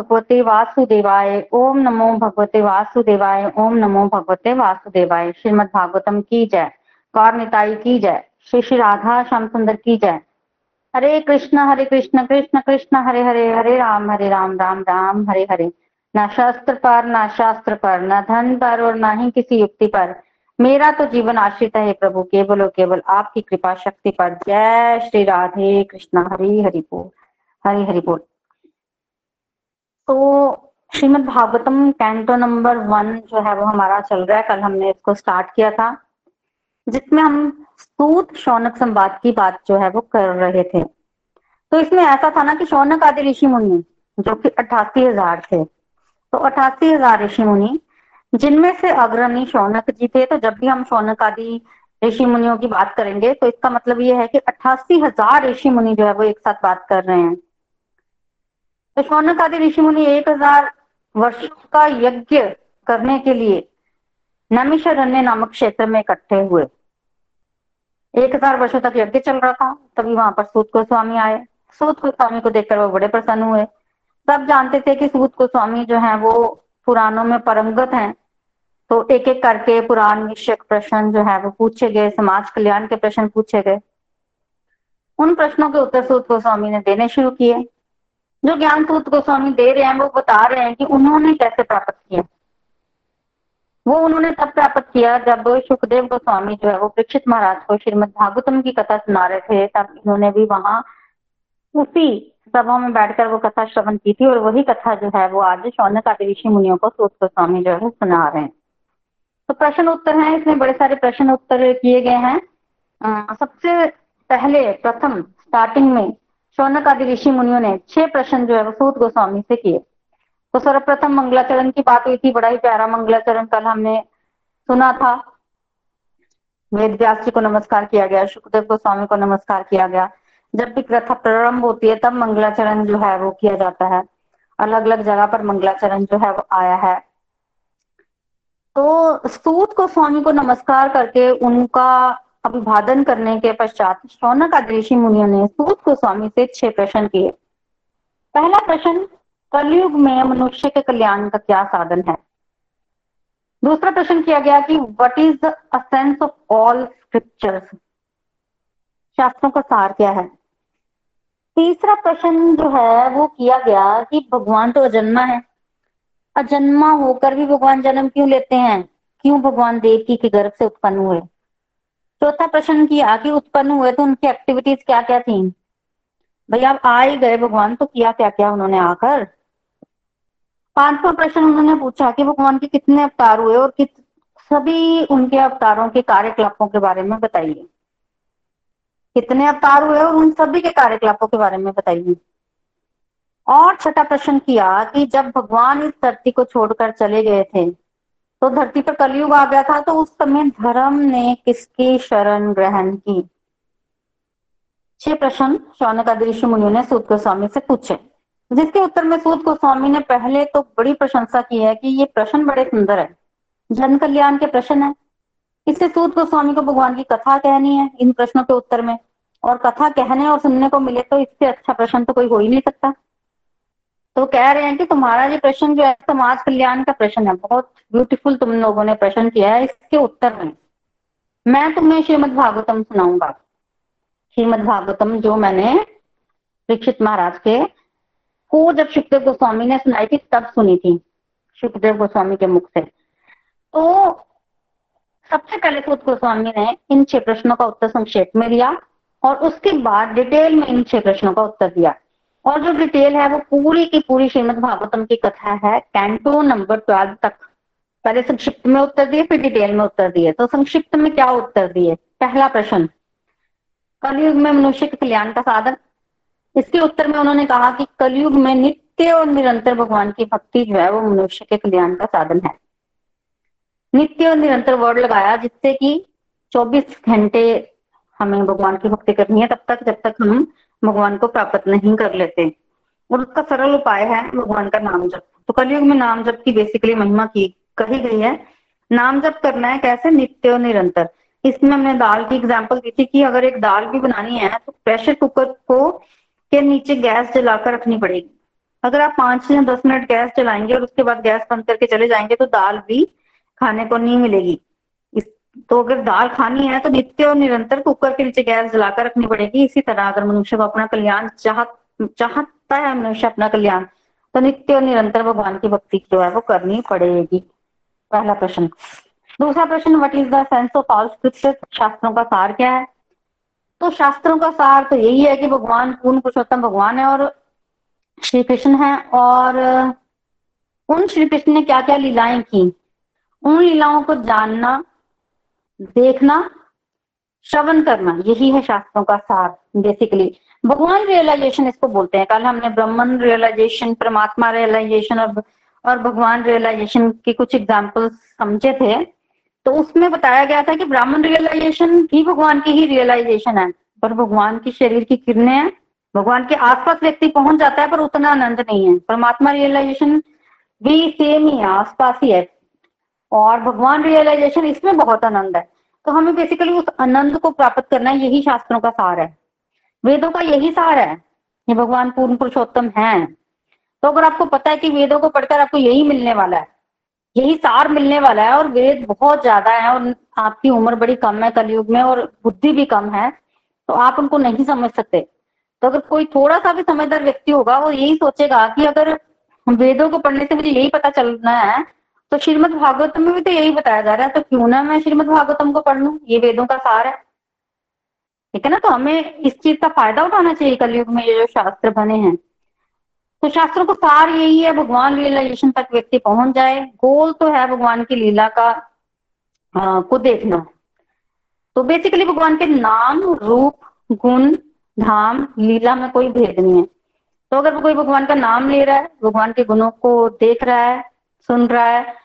भगवते वासुदेवाय, ओम नमो भगवते वासुदेवाय, ओम नमो भगवते वासुदेवाय। श्रीमद भागवतम की जय। गौर निताई की जय। श्री श्री राधा श्याम सुंदर की जय। हरे कृष्ण हरे कृष्ण कृष्ण कृष्ण, हरे हरे हरे राम हरे राम राम राम, हरे हरे। न शास्त्र पर, न शास्त्र पर, न धन पर और न ही किसी युक्ति पर। मेरा तो जीवन आश्रित है प्रभु, केवल और केवल आपकी कृपा शक्ति पर। जय श्री राधे कृष्ण। हरि हरि बोल। हरि हरि बोल। तो Shrimad Bhagavatam canto number one जो है वो हमारा चल रहा है। कल हमने इसको स्टार्ट किया था, जिसमें हम सूत शौनक संवाद की बात जो है वो कर रहे थे। तो इसमें ऐसा था ना कि शौनक आदि ऋषि मुनि, जो कि अट्ठासी हज़ार थे। तो अट्ठासी हज़ार ऋषि मुनि, जिनमें से अग्रणी शौनक जी थे तो जब भी हम शौनक आदि ऋषि मुनियों की बात करेंगे तो इसका मतलब ये है कि अट्ठासी हज़ार ऋषि मुनि जो है वो एक साथ बात कर रहे हैं। शौनक आदि ऋषि मुनि एक हज़ार वर्षों का यज्ञ करने के लिए नमिशरण्य नामक क्षेत्र में इकट्ठे हुए। एक हज़ार वर्षों तक यज्ञ चल रहा था, तभी वहाँ पर सूत गोस्वामी आए। सूत गोस्वामी को देखकर वो बड़े प्रसन्न हुए। सब जानते थे कि सूत गोस्वामी जो है वो पुराणों में परमगत हैं। तो एक एक करके पुराण विषयक प्रश्न जो है वो पूछे गए, समाज कल्याण के प्रश्न पूछे गए। उन प्रश्नों के उत्तर सूत गोस्वामी ने देने शुरू किए। जो ज्ञान सूत गोस्वामी दे रहे हैं, वो बता रहे हैं कि उन्होंने कैसे प्राप्त किया। वो उन्होंने तब प्राप्त किया जब सुखदेव गोस्वामी जो है, वो परीक्षित महाराज को श्रीमद भागवतम की कथा सुना रहे थे। तब इन्होंने भी वहाँ उसी सभा में बैठकर वो कथा श्रवण की थी और वही कथा जो है, वो आज शौनक आदि ऋषि मुनियों को सूत गोस्वामी जो है सुना रहे हैं। तो प्रश्न उत्तर है, इसमें बड़े सारे प्रश्न उत्तर किए गए हैं। सबसे पहले, प्रथम स्टार्टिंग में शौनक आदि ऋषि मुनियों ने छह प्रश्न जो है वो सूत गोस्वामी से किए। तो सर्वप्रथम मंगलाचरण की बात हुई थी, बड़ा ही प्यारा मंगलाचरण कल हमने सुना था। वेद व्यास जी को नमस्कार किया गया सुखदेव गोस्वामी को नमस्कार किया गया। जब भी कथा प्रारंभ होती है, तब मंगलाचरण जो है वो किया जाता है। अलग अलग जगह पर मंगलाचरण जो है वो आया है। तो सूत गोस्वामी को नमस्कार करके उनका अभिवादन करने के पश्चात शौनक आदि ऋषि मुनियों ने सूत गोस्वामी से छह प्रश्न किए। पहला प्रश्न, कलयुग में मनुष्य के कल्याण का क्या साधन है? दूसरा प्रश्न किया गया कि what is the essence of all scriptures शास्त्रों का सार क्या है? तीसरा प्रश्न जो है, वो किया गया कि भगवान तो अजन्मा है। अजन्मा होकर भी भगवान जन्म क्यों लेते हैं? क्यों भगवान देवकी के गर्भ से उत्पन्न हुए? चौथा प्रश्न कि उत्पन्न हुए तो उनकी एक्टिविटीज़ क्या क्या थी? भाई आप आ ही गए भगवान तो किया क्या क्या उन्होंने आकर? पांचवा प्रश्न उन्होंने पूछा कि भगवान के कितने अवतार हुए और कित, सभी उनके अवतारों के कार्यकलापों के बारे में बताइए। कितने अवतार हुए और उन सभी के कार्यकलापों के बारे में बताइए। और छठा प्रश्न किया कि जब भगवान इस धरती को छोड़कर चले गए थे तो धरती पर कलयुग आ गया था तो उस समय धर्म ने किसकी शरण ग्रहण की? छह प्रश्न शौनक आदि ऋषि मुनियों ने सूत गोस्वामी से पूछे। जिसके उत्तर में सूत गोस्वामी ने पहले तो बड़ी प्रशंसा की है कि ये प्रश्न बड़े सुंदर है। जन कल्याण के प्रश्न है। इससे सूत गोस्वामी को भगवान की कथा कहनी है इन प्रश्नों के उत्तर में। और कथा कहने और सुनने को मिले तो इससे अच्छा प्रश्न तो कोई हो ही नहीं सकता। तो कह रहे हैं कि तुम्हारा ये प्रश्न जो है, समाज कल्याण का प्रश्न है। बहुत ब्यूटीफुल तुम लोगों ने प्रश्न किया है इसके उत्तर में। मैं तुम्हें श्रीमद भागवतम सुनाऊँगा। श्रीमद भागवतम जो मैंने दीक्षित महाराज के को जब सुखदेव गोस्वामी ने सुनाई थी, तब सुनी थी सुखदेव गोस्वामी के मुख से। तो सबसे पहले खुद गोस्वामी ने इन छह प्रश्नों का उत्तर संक्षेप में दिया और उसके बाद डिटेल में इन छह प्रश्नों का उत्तर दिया। और जो डिटेल है वो पूरी की पूरी श्रीमद भागवतम की कथा है। कैंटो नंबर ट्वेल्व तक। पहले संक्षिप्त में उत्तर दिए, फिर डिटेल में उत्तर दिए। तो संक्षिप्त में क्या उत्तर दिए? पहला प्रश्न। कलयुग में मनुष्य के कल्याण का साधन। इसके उत्तर में उन्होंने कहा कि कलयुग में नित्य और निरंतर भगवान की भक्ति जो है वो मनुष्य के कल्याण का साधन है। नित्य और निरंतर वर्ड लगाया जिससे कि 24 घंटे हमें भगवान की भक्ति करनी है, तब तक, जब तक हम भगवान को प्राप्त नहीं कर लेते। और उसका सरल उपाय है, भगवान का नाम जप। तो कलयुग में नाम जप की बेसिकली महिमा की, कही गई है। नाम जप करना है कैसे? नित्य और निरंतर। इसमें हमने दाल की एग्ज़ाम्पल दी थी कि अगर एक दाल भी बनानी है तो प्रेशर कुकर को के नीचे गैस जलाकर रखनी पड़ेगी। अगर आप पाँच या दस मिनट गैस चलाएँगे और उसके बाद गैस बंद करके चले जाएँगे तो दाल भी खाने को नहीं मिलेगी। तो अगर दाल खानी है तो नित्य और निरंतर कुकर के नीचे गैस जलाकर रखनी पड़ेगी। इसी तरह अगर मनुष्य को अपना कल्याण चाह चाहता है, मनुष्य अपना कल्याण तो नित्य और निरंतर भगवान की भक्ति जो है वो करनी पड़ेगी। पहला प्रश्न। दूसरा प्रश्न what is the sense of all scripture शास्त्रों का सार क्या है? तो शास्त्रों का सार तो यही है कि भगवान पूर्ण पुरुषोत्तम भगवान है और श्री कृष्ण है और उन श्री कृष्ण ने क्या क्या लीलाएँ की? उन लीलाओं को जानना देखना, श्रवण करना, यही है शास्त्रों का सार बेसिकली भगवान रियलाइजेशन इसको बोलते हैं। कल हमने ब्रह्मन रियलाइजेशन परमात्मा रियलाइजेशन और और भगवान रियलाइजेशन के कुछ एग्जाम्पल्स समझे थे। तो उसमें बताया गया था कि ब्राह्मण रियलाइजेशन भी भगवान की ही रियलाइजेशन है। पर भगवान की शरीर की किरणें हैं। भगवान के आसपास व्यक्ति पहुँच जाता है, पर उतना आनंद नहीं है। परमात्मा रियलाइजेशन भी सेम ही है, आसपास ही है। और भगवान रियलाइजेशन इसमें बहुत आनंद है। तो हमें बेसिकली उस आनंद को प्राप्त करना है यही शास्त्रों का सार है। वेदों का यही सार है ये भगवान पूर्ण पुरुषोत्तम है। तो अगर आपको पता है कि वेदों को पढ़कर आपको यही मिलने वाला है, यही सार मिलने वाला है और वेद बहुत ज़्यादा है और आपकी उम्र बड़ी कम है कलयुग में और बुद्धि भी कम है तो आप उनको नहीं समझ सकते। तो अगर कोई थोड़ा सा भी समझदार व्यक्ति होगा, वो यही सोचेगा कि अगर वेदों को पढ़ने से मुझे यही पता चलना है तो श्रीमद भागवतम में भी तो यही बताया जा रहा है तो क्यों ना मैं श्रीमद भागवतम को पढ़ लू? ये वेदों का सार है। ठीक है ना? तो हमें इस चीज़ का फ़ायदा उठाना चाहिए कलयुग में ये जो शास्त्र बने हैं। तो शास्त्रों को सार यही है भगवान रियलाइजेशन तक व्यक्ति पहुँच जाए। गोल तो है भगवान की लीला का आ, को देखना। तो बेसिकली भगवान के नाम रूप गुण धाम लीला में कोई भेद नहीं है। तो अगर कोई भगवान का नाम ले रहा है भगवान के गुणों को देख रहा है सुन रहा है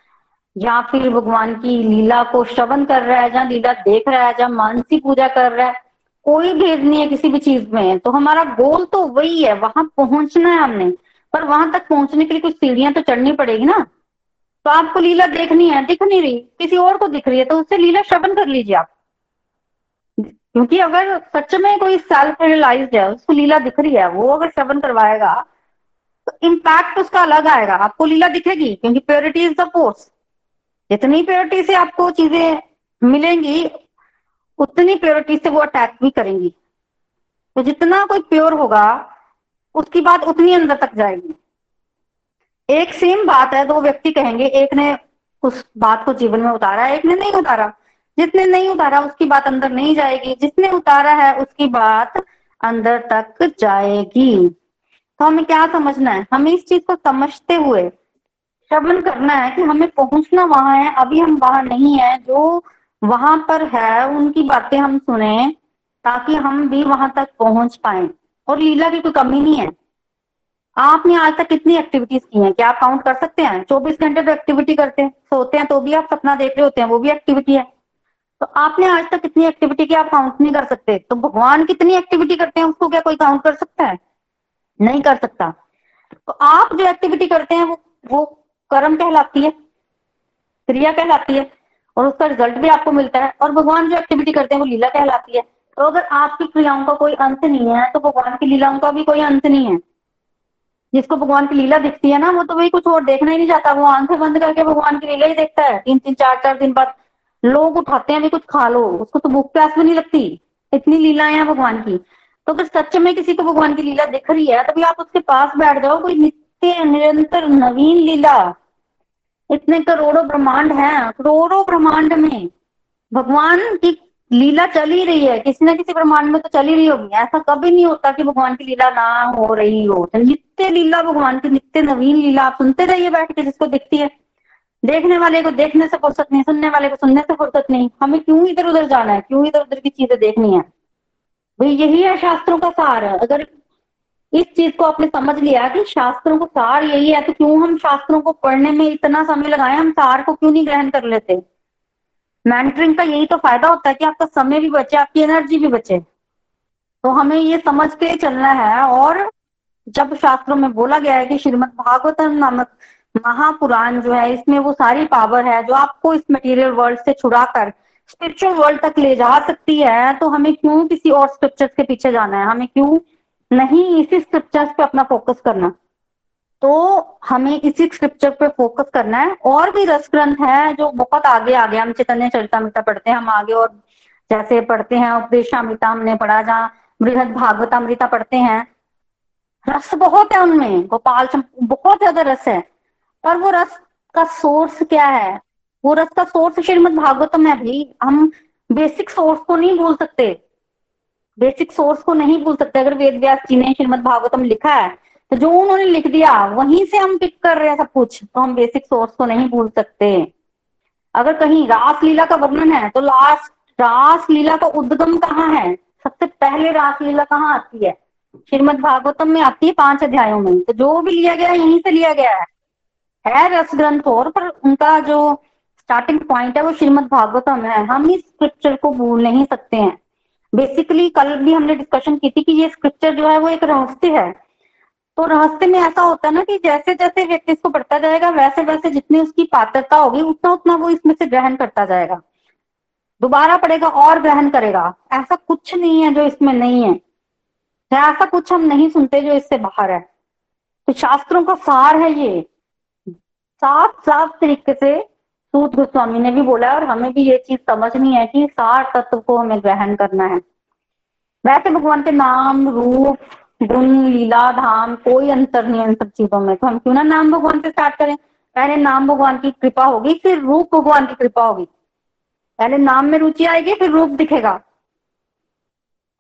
या फिर भगवान की लीला को श्रवण कर रहा है जहाँ लीला देख रहा है जहाँ मानसी पूजा कर रहा है, कोई भेद नहीं है किसी भी चीज़ में। तो हमारा गोल तो वही है, वहाँ पहुँचना है हमने। पर वहाँ तक पहुँचने के लिए कुछ सीढ़ियाँ तो चढ़नी पड़ेगी ना। तो आपको लीला देखनी है, दिख नहीं रही, किसी और को दिख रही है तो उससे लीला श्रवण कर लीजिए आप। क्योंकि अगर सच में कोई सेल्फ रियलाइज़ है, उसको लीला दिख रही है, वो अगर श्रवण करवाएगा तो इम्पैक्ट उसका अलग आएगा। आपको लीला दिखेगी, क्योंकि प्योरिटी इज़ द फोर्स जितनी प्योरिटी से आपको चीज़ें मिलेंगी, उतनी प्योरिटी से वो अटैक भी करेंगी। तो जितना कोई प्योर होगा, उसकी बात उतनी अंदर तक जाएगी। एक सेम बात है, दो व्यक्ति कहेंगे, एक ने उस बात को जीवन में उतारा, एक ने नहीं उतारा। जिसने नहीं उतारा, उसकी बात अंदर नहीं जाएगी। जिसने उतारा है, उसकी बात अंदर तक जाएगी। तो हमें क्या समझना है? हमें इस चीज़ को समझते हुए श्रवण करना है कि हमें पहुँचना वहाँ है, अभी हम वहाँ नहीं है। जो वहाँ पर है, उनकी बातें हम सुने, ताकि हम भी वहाँ तक पहुँच पाए। और लीला की कोई कमी नहीं है। आपने आज तक कितनी एक्टिविटीज़ की हैं? क्या आप काउंट कर सकते हैं? चौबीस घंटे तो एक्टिविटी करते हैं। सोते हैं तो भी आप सपना देख रहे होते हैं, वो भी एक्टिविटी है। तो आपने आज तक कितनी एक्टिविटी की आप काउंट नहीं कर सकते? तो भगवान कितनी एक्टिविटी करते हैं, उसको क्या कोई काउंट कर सकता है? नहीं कर सकता। तो आप जो एक्टिविटी करते हैं, वो वो कर्म कहलाती है, क्रिया कहलाती है और उसका रिज़ल्ट भी आपको मिलता है और भगवान जो एक्टिविटी करते हैं वो लीला कहलाती है। तो अगर आपकी क्रियाओं का कोई अंत नहीं है तो भगवान की लीलाओं का भी कोई अंत नहीं है। जिसको भगवान की लीला दिखती है ना, वो तो वही कुछ और देखना ही नहीं चाहता। वो आँखें बंद करके भगवान की लीला ही देखता है। तीन तीन, चार चार दिन बाद लोग उठाते हैं भी कुछ खा लो, उसको तो भूख प्यास भी नहीं लगती। इतनी लीलाएँ हैं भगवान की। तो अगर सच में किसी को भगवान की लीला दिख रही है, तभी आप उसके पास बैठ जाओ, कोई नित्य, निरंतर, नवीन लीला। इतने करोड़ों ब्रह्मांड हैं। करोड़ों ब्रह्मांड में भगवान की लीला चल ही रही है। किसी ना किसी ब्रह्मांड में तो चल ही रही होगी। ऐसा कभी नहीं होता कि भगवान की लीला ना हो रही हो। तो नित्य लीला भगवान की, नित्य नवीन लीला आप सुनते रहिए बैठ के जिसको दिखती है। देखने वाले को देखने से फुर्सत नहीं, सुनने वाले को सुनने से फुर्सत नहीं। हमें क्यों इधर उधर जाना है? क्यों इधर उधर की चीज़ें देखनी है? भाई यही है शास्त्रों का सार। अगर इस चीज़ को आपने समझ लिया कि शास्त्रों को सार यही है तो क्यों हम शास्त्रों को पढ़ने में इतना समय लगाए, हम सार को क्यों नहीं ग्रहण कर लेते? मेंटरिंग का यही तो फ़ायदा होता है कि आपका समय भी बचे, आपकी एनर्जी भी बचे। तो हमें ये समझ के चलना है और जब शास्त्रों में बोला गया है कि श्रीमद भागवतम नामक महापुराण जो है, इसमें वो सारी पावर है जो आपको इस मटेरियल वर्ल्ड से छुड़ा कर स्पिरिचुअल वर्ल्ड तक ले जा सकती है तो हमें क्यों किसी और स्क्रिप्चर्स के पीछे जाना है? हमें क्यों नहीं इसी स्क्रिप्चर्स पे अपना फोकस करना। तो हमें इसी स्क्रिप्चर पे फोकस करना है। और भी रस ग्रंथ है जो बहुत आगे आगे हम चैतन्य चरितमृता पढ़ते हैं। हम आगे और जैसे पढ़ते हैं उपदेशामृता हमने पढ़ा, जहाँ बृहद भागवतामृता पढ़ते हैं। रस बहुत है उनमें, गोपाल बहुत ज़्यादा रस है। पर वो रस का सोर्स क्या है? वो रस का सोर्स श्रीमद भागवतम है भी हम बेसिक सोर्स को नहीं भूल सकते। बेसिक सोर्स को नहीं भूल सकते। अगर वेद व्यास जी ने श्रीमद भागवतम लिखा है तो जो उन्होंने लिख दिया, वहीं से हम पिक कर रहे हैं सब कुछ तो हम बेसिक सोर्स को नहीं भूल सकते। अगर कहीं रास लीला का वर्णन है तो लास्ट रास लीला का उद्गम कहाँ है? सबसे पहले रास लीला कहाँ आती है? श्रीमद भागवतम में आती है पाँच अध्यायों में। तो जो भी लिया गया, यहीं से लिया गया है। है रस ग्रंथ और, पर उनका जो स्टार्टिंग पॉइंट है, वो श्रीमद भागवतम है। हम इस स्क्रिप्चर को भूल नहीं सकते हैं। बेसिकली कल भी हमने डिस्कशन की थी कि ये स्क्रिप्चर जो है वो एक रहस्य है। तो रहस्य में ऐसा होता है ना कि जैसे जैसे व्यक्ति इसको पढ़ता जाएगा वैसे वैसे जितनी उसकी पात्रता होगी, उतना उतना वो इसमें से ग्रहण करता जाएगा। दोबारा पढ़ेगा और ग्रहण करेगा। ऐसा कुछ नहीं है जो इसमें नहीं है। ऐसा कुछ हम नहीं सुनते जो इससे बाहर है। तो शास्त्रों का सार है ये। साफ़ साफ़ तरीके से सूत गोस्वामी ने भी बोला और हमें भी ये चीज़ समझनी है कि सार तत्व को हमें ग्रहण करना है। वैसे भगवान के नाम, रूप, गुण, लीला, धाम, कोई अंतर नहीं है इन सब चीज़ों में। तो हम क्यों ना नाम भगवान से स्टार्ट करें? पहले नाम भगवान की कृपा होगी, फिर रूप भगवान की कृपा होगी। पहले नाम में रुचि आएगी, फिर रूप दिखेगा।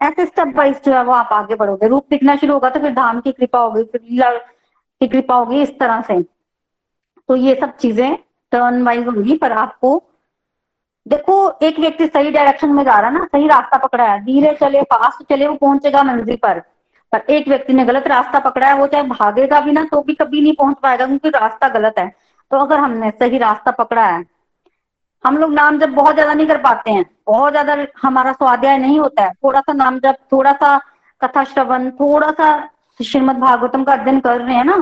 ऐसे स्टेप वाइज जो है वो आप आगे बढ़ोगे, रूप दिखना शुरू होगा तो फिर धाम की कृपा होगी, फिर लीला की कृपा होगी, इस तरह से। तो ये सब चीज़ें टर्न वाइज होंगी, पर आपको, देखो, एक व्यक्ति सही डायरेक्शन में जा रहा है ना, सही रास्ता पकड़ा है, धीरे चले फास्ट चले, वो पहुंचेगा मंजिल पर। पर एक व्यक्ति ने गलत रास्ता पकड़ा है, वो चाहे भागेगा भी ना तो भी कभी नहीं पहुँच पाएगा, क्योंकि रास्ता गलत है। तो अगर हमने सही रास्ता पकड़ा है, हम लोग नाम जब बहुत ज़्यादा नहीं कर पाते हैं, बहुत ज़्यादा हमारा स्वाध्याय नहीं होता है थोड़ा सा नाम जब थोड़ा सा कथा श्रवण थोड़ा सा श्रीमद भागवतम का अध्ययन कर रहे हैं ना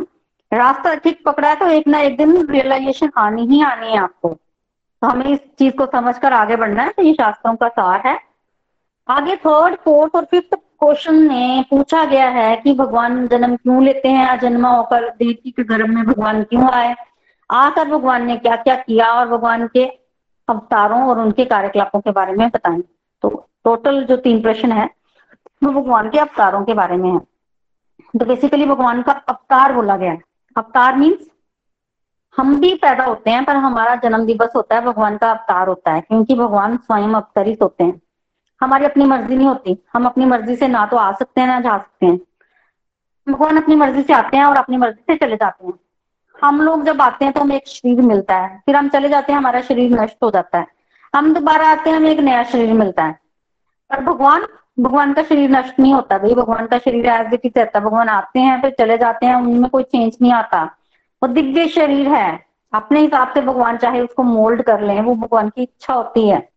रास्ता ठीक पकड़ा है तो एक ना एक दिन रियलाइजेशन आनी ही आनी है आपको। तो हमें इस चीज़ को समझकर आगे बढ़ना है तो ये शास्त्रों का सार है। आगे थर्ड फोर्थ और फिफ्थ क्वेश्चन में पूछा गया है कि भगवान जन्म क्यों लेते हैं, अजन्मा होकर देवकी के गर्भ में भगवान क्यों आए? आकर भगवान ने क्या क्या किया और भगवान के अवतारों और उनके कार्यकलापों के बारे में बताएँ। तो टोटल जो तीन प्रश्न है, वो भगवान के अवतारों के बारे में है। तो बेसिकली भगवान का अवतार बोला गया है। अवतार मीन्स हम भी पैदा होते हैं, पर हमारा जन्म दिवस होता है, भगवान का अवतार होता है, क्योंकि भगवान स्वयं अवतरित होते हैं। हमारी अपनी मर्ज़ी नहीं होती, हम अपनी मर्ज़ी से ना तो आ सकते हैं, ना जा सकते हैं। भगवान अपनी मर्ज़ी से आते हैं और अपनी मर्ज़ी से चले जाते हैं। हम लोग जब आते हैं तो हमें एक शरीर मिलता है, फिर हम चले जाते हैं, हमारा शरीर नष्ट हो जाता है। हम दोबारा आते हैं, हमें एक नया शरीर मिलता है। पर भगवान भगवान का शरीर नष्ट नहीं होता भाई, भगवान का शरीर एज इट इज़ रहता। भगवान आते हैं, फिर चले जाते हैं, उनमें कोई चेंज नहीं आता। वो दिव्य शरीर है। अपने हिसाब से भगवान चाहे उसको मोल्ड कर ले, वो भगवान की इच्छा होती है।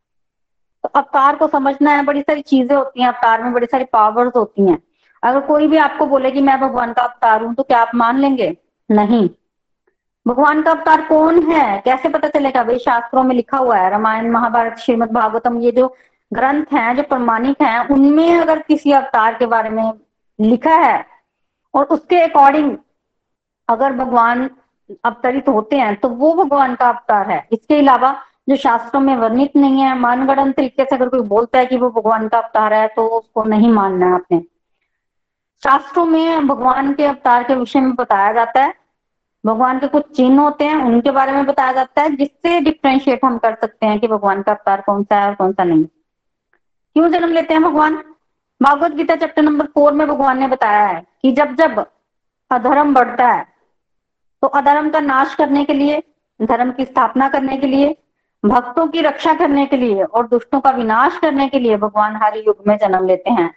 तो अवतार को समझना है, बड़ी सारी चीज़ें होती हैं, अवतार में बड़ी सारी पावर्स होती हैं। अगर कोई भी आपको बोले कि मैं भगवान का अवतार हूँ तो क्या आप मान लेंगे? नहीं। भगवान का अवतार कौन है? कैसे पता चलेगा? भाई शास्त्रों में लिखा हुआ है, रामायण, महाभारत श्रीमद भागवतम ये जो ग्रंथ हैं, जो प्रमाणिक हैं, उनमें अगर किसी अवतार के बारे में लिखा है और उसके अकॉर्डिंग अगर भगवान अवतरित होते हैं तो वो भगवान का अवतार है। इसके अलावा जो शास्त्रों में वर्णित नहीं है मानगढ़ तरीके से अगर कोई बोलता है कि वो भगवान का अवतार है तो उसको नहीं मानना आपने। शास्त्रों में भगवान के अवतार के विषय में बताया जाता है। भगवान के कुछ चिन्ह होते हैं, उनके बारे में बताया जाता है, जिससे डिफ्रेंशिएट हम कर सकते हैं कि भगवान का अवतार कौन सा है और कौन सा नहीं। क्यों जन्म लेते हैं भगवान? Bhagavad Gita chapter number four में भगवान ने बताया है कि जब जब अधर्म बढ़ता है तो अधर्म का नाश करने के लिए, धर्म की स्थापना करने के लिए, भक्तों की रक्षा करने के लिए और दुष्टों का विनाश करने के लिए भगवान हर युग में जन्म लेते हैं।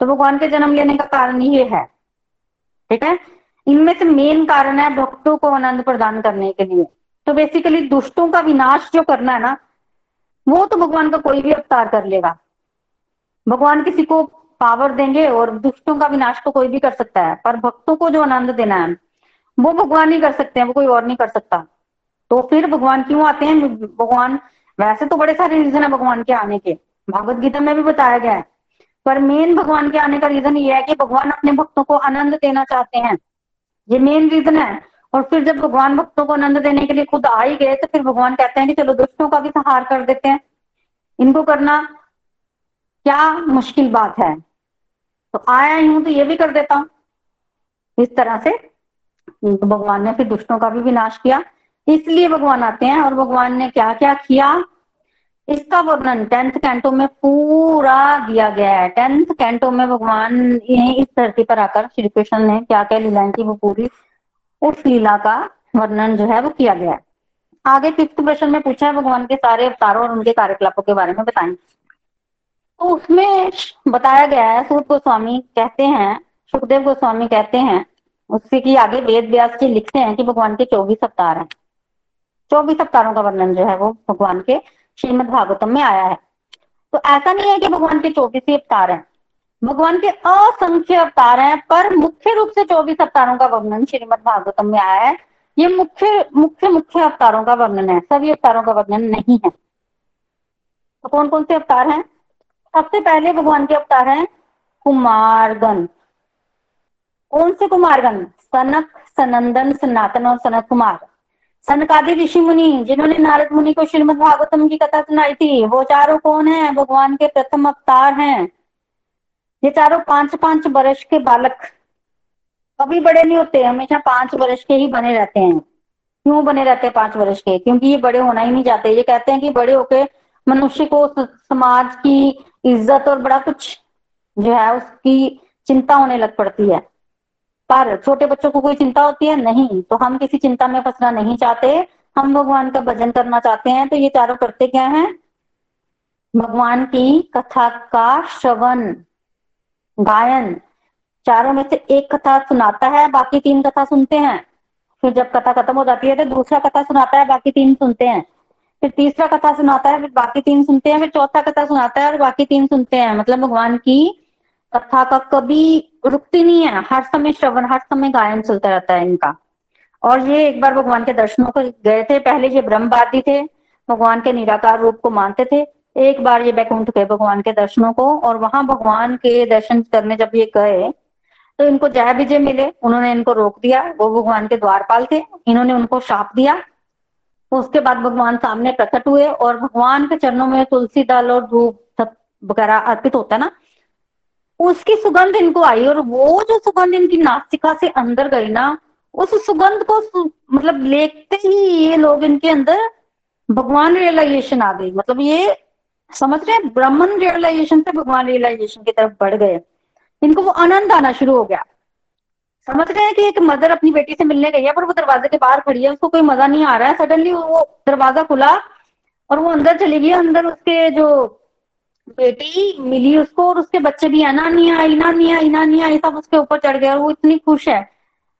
तो भगवान के जन्म लेने का कारण ये है, ठीक है? इनमें से मेन कारण है भक्तों को आनंद प्रदान करने के लिए। तो बेसिकली दुष्टों का विनाश जो करना है ना, वो तो भगवान का कोई भी अवतार कर लेगा। भगवान किसी को पावर देंगे और दुष्टों का विनाश तो कोई भी कर सकता है, पर भक्तों को जो आनंद देना है, वो भगवान ही कर सकते हैं, वो कोई और नहीं कर सकता। तो फिर भगवान क्यों आते हैं? भगवान, वैसे तो बड़े सारे रीजन है भगवान के आने के। भागवत गीता में भी बताया गया है। पर मेन भगवान के आने का रीजन ये है कि भगवान अपने भक्तों को आनंद देना चाहते हैं। ये मेन रीजन है। और फिर जब भगवान भक्तों को आनंद देने के लिए खुद आ ही गए तो फिर भगवान कहते हैं कि चलो दुष्टों का भी सहार कर देते हैं। इनको करना क्या मुश्किल बात है? तो आया ही हूँ तो ये भी कर देता हूँ। इस तरह से तो भगवान ने फिर दुष्टों का भी विनाश किया। इसलिए भगवान आते हैं और भगवान ने क्या क्या? किया इसका वर्णन टेंथ कैंटो में पूरा दिया गया है। टेंथ कैंटो में भगवान इस धरती पर आकर श्री कृष्ण ने क्या क्या लीलाएँ की, वो पूरी उस लीला का वर्णन जो है वो किया गया है। आगे फिफ्थ प्रश्न में पूछा है, भगवान के सारे अवतारों और उनके कार्यकलापों के बारे में बताएँ। तो उसमें बताया गया है सूर्य गोस्वामी कहते हैं, सुखदेव गोस्वामी कहते हैं, उससे की आगे वेद व्यास जी लिखते हैं कि भगवान के चौबीस अवतार हैं। चौबीस अवतारों का वर्णन जो है वो भगवान के श्रीमद भागवतम में आया है। तो ऐसा नहीं है कि भगवान के चौबीस ही अवतार हैं। भगवान के असंख्य अवतार हैं, पर मुख्य रूप से चौबीस अवतारों का वर्णन श्रीमद भागवतम में आया है। ये मुख्य मुख्य मुख्य अवतारों का वर्णन है, सभी अवतारों का वर्णन नहीं है। तो कौन कौन से अवतार हैं? सबसे पहले भगवान के अवतार हैं कुमारगण। कौन से कुमारगण? सनक, सनंदन, सनातन और सनत कुमार। सनकादि ऋषि मुनि, जिन्होंने नारद मुनि को श्रीमद भागवतम की कथा सुनाई थी, वो चारों कौन है? भगवान के प्रथम अवतार हैं। ये चारों पाँच पाँच वर्ष के बालक। कभी बड़े नहीं होते, हमेशा पाँच वर्ष के ही बने रहते हैं। क्यों बने रहते हैं पाँच वर्ष के? क्योंकि ये बड़े होना ही नहीं चाहते। ये कहते हैं कि बड़े होके मनुष्य को समाज की इज़्ज़त और बड़ा कुछ जो है उसकी चिंता होने लग पड़ती है। पर छोटे बच्चों को कोई चिंता होती है? नहीं। तो हम किसी चिंता में फंसना नहीं चाहते। हम भगवान का भजन करना चाहते हैं। तो ये चारों करते क्या हैं? भगवान की कथा का श्रवण, गायन। चारों में से एक कथा सुनाता है, बाकी तीन कथा सुनते हैं। फिर जब कथा खत्म हो जाती है तो दूसरा कथा सुनाता है, बाकी तीन सुनते हैं। फिर तीसरा कथा सुनाता है, फिर बाकी तीन सुनते हैं, फिर चौथा कथा सुनाता है और बाकी तीन सुनते हैं। मतलब भगवान की कथा का कभी रुकती नहीं है। हर समय श्रवण, हर समय गायन चलता रहता है इनका। और ये एक बार भगवान के दर्शनों को गए थे। पहले ये ब्रह्मवादी थे, भगवान के निराकार रूप को मानते थे। एक बार ये बैकुंठ गए भगवान के दर्शनों को और वहाँ भगवान के दर्शन करने जब ये गए तो इनको जय विजय मिले। उन्होंने इनको रोक दिया। वो भगवान के द्वारपाल थे। इन्होंने उनको शाप दिया। उसके बाद भगवान सामने प्रकट हुए और भगवान के चरणों में तुलसी दल और धूप सब वगैरह अर्पित होता है ना उसकी सुगंध इनको आई और वो जो सुगंध इनकी नास्तिका से अंदर गई ना उस सुगंध को सु, मतलब लेते ही ये लोग इनके अंदर भगवान रियलाइजेशन आ गई। मतलब ये समझ रहे हैं? ब्राह्मण रियलाइजेशन से भगवान रियलाइजेशन की तरफ़ बढ़ गए। इनको वो आनंद आना शुरू हो गया। समझ रहे हैं कि एक मदर अपनी बेटी से मिलने गई है, पर वो दरवाजे के बाहर खड़ी है, उसको कोई मज़ा नहीं आ रहा है। सडनली वो दरवाज़ा खुला और वो अंदर चली गई, अंदर उसके जो बेटी मिली उसको और उसके बच्चे भी अनानिया इनानिया इनानिया ये सब उसके ऊपर चढ़ गया और वो इतनी खुश है।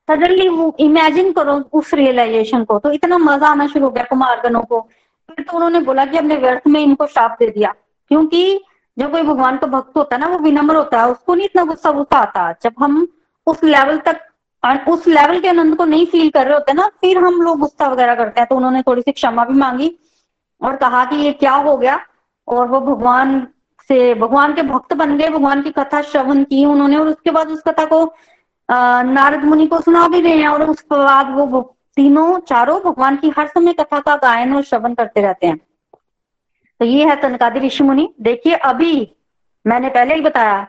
सडनली वो इमेजिन करो उस रियलाइजेशन को तो इतना मज़ा आना शुरू हो गया कुमारगनों को। फिर तो उन्होंने बोला कि अपने व्यर्थ में इनको श्राप दे दिया, क्योंकि जो कोई भगवान का भक्त होता है ना, वो विनम्र होता है, उसको नहीं इतना गुस्सा गुस्सा आता। जब हम उस लेवल तक उस लेवल के आनंद को नहीं फील कर रहे होते ना, फिर हम लोग गुस्सा वगैरह करते हैं। तो उन्होंने थोड़ी सी क्षमा भी मांगी और कहा कि ये क्या हो गया? और वो भगवान से, भगवान के भक्त बन गए, भगवान की कथा श्रवण की उन्होंने और उसके बाद उस कथा को नारद मुनि को सुना भी रहे हैं और उसके बाद वो तीनों, चारों भगवान की हर समय कथा का गायन और श्रवण करते रहते हैं। तो ये है तनकादि ऋषि मुनि। देखिए, अभी मैंने पहले ही बताया,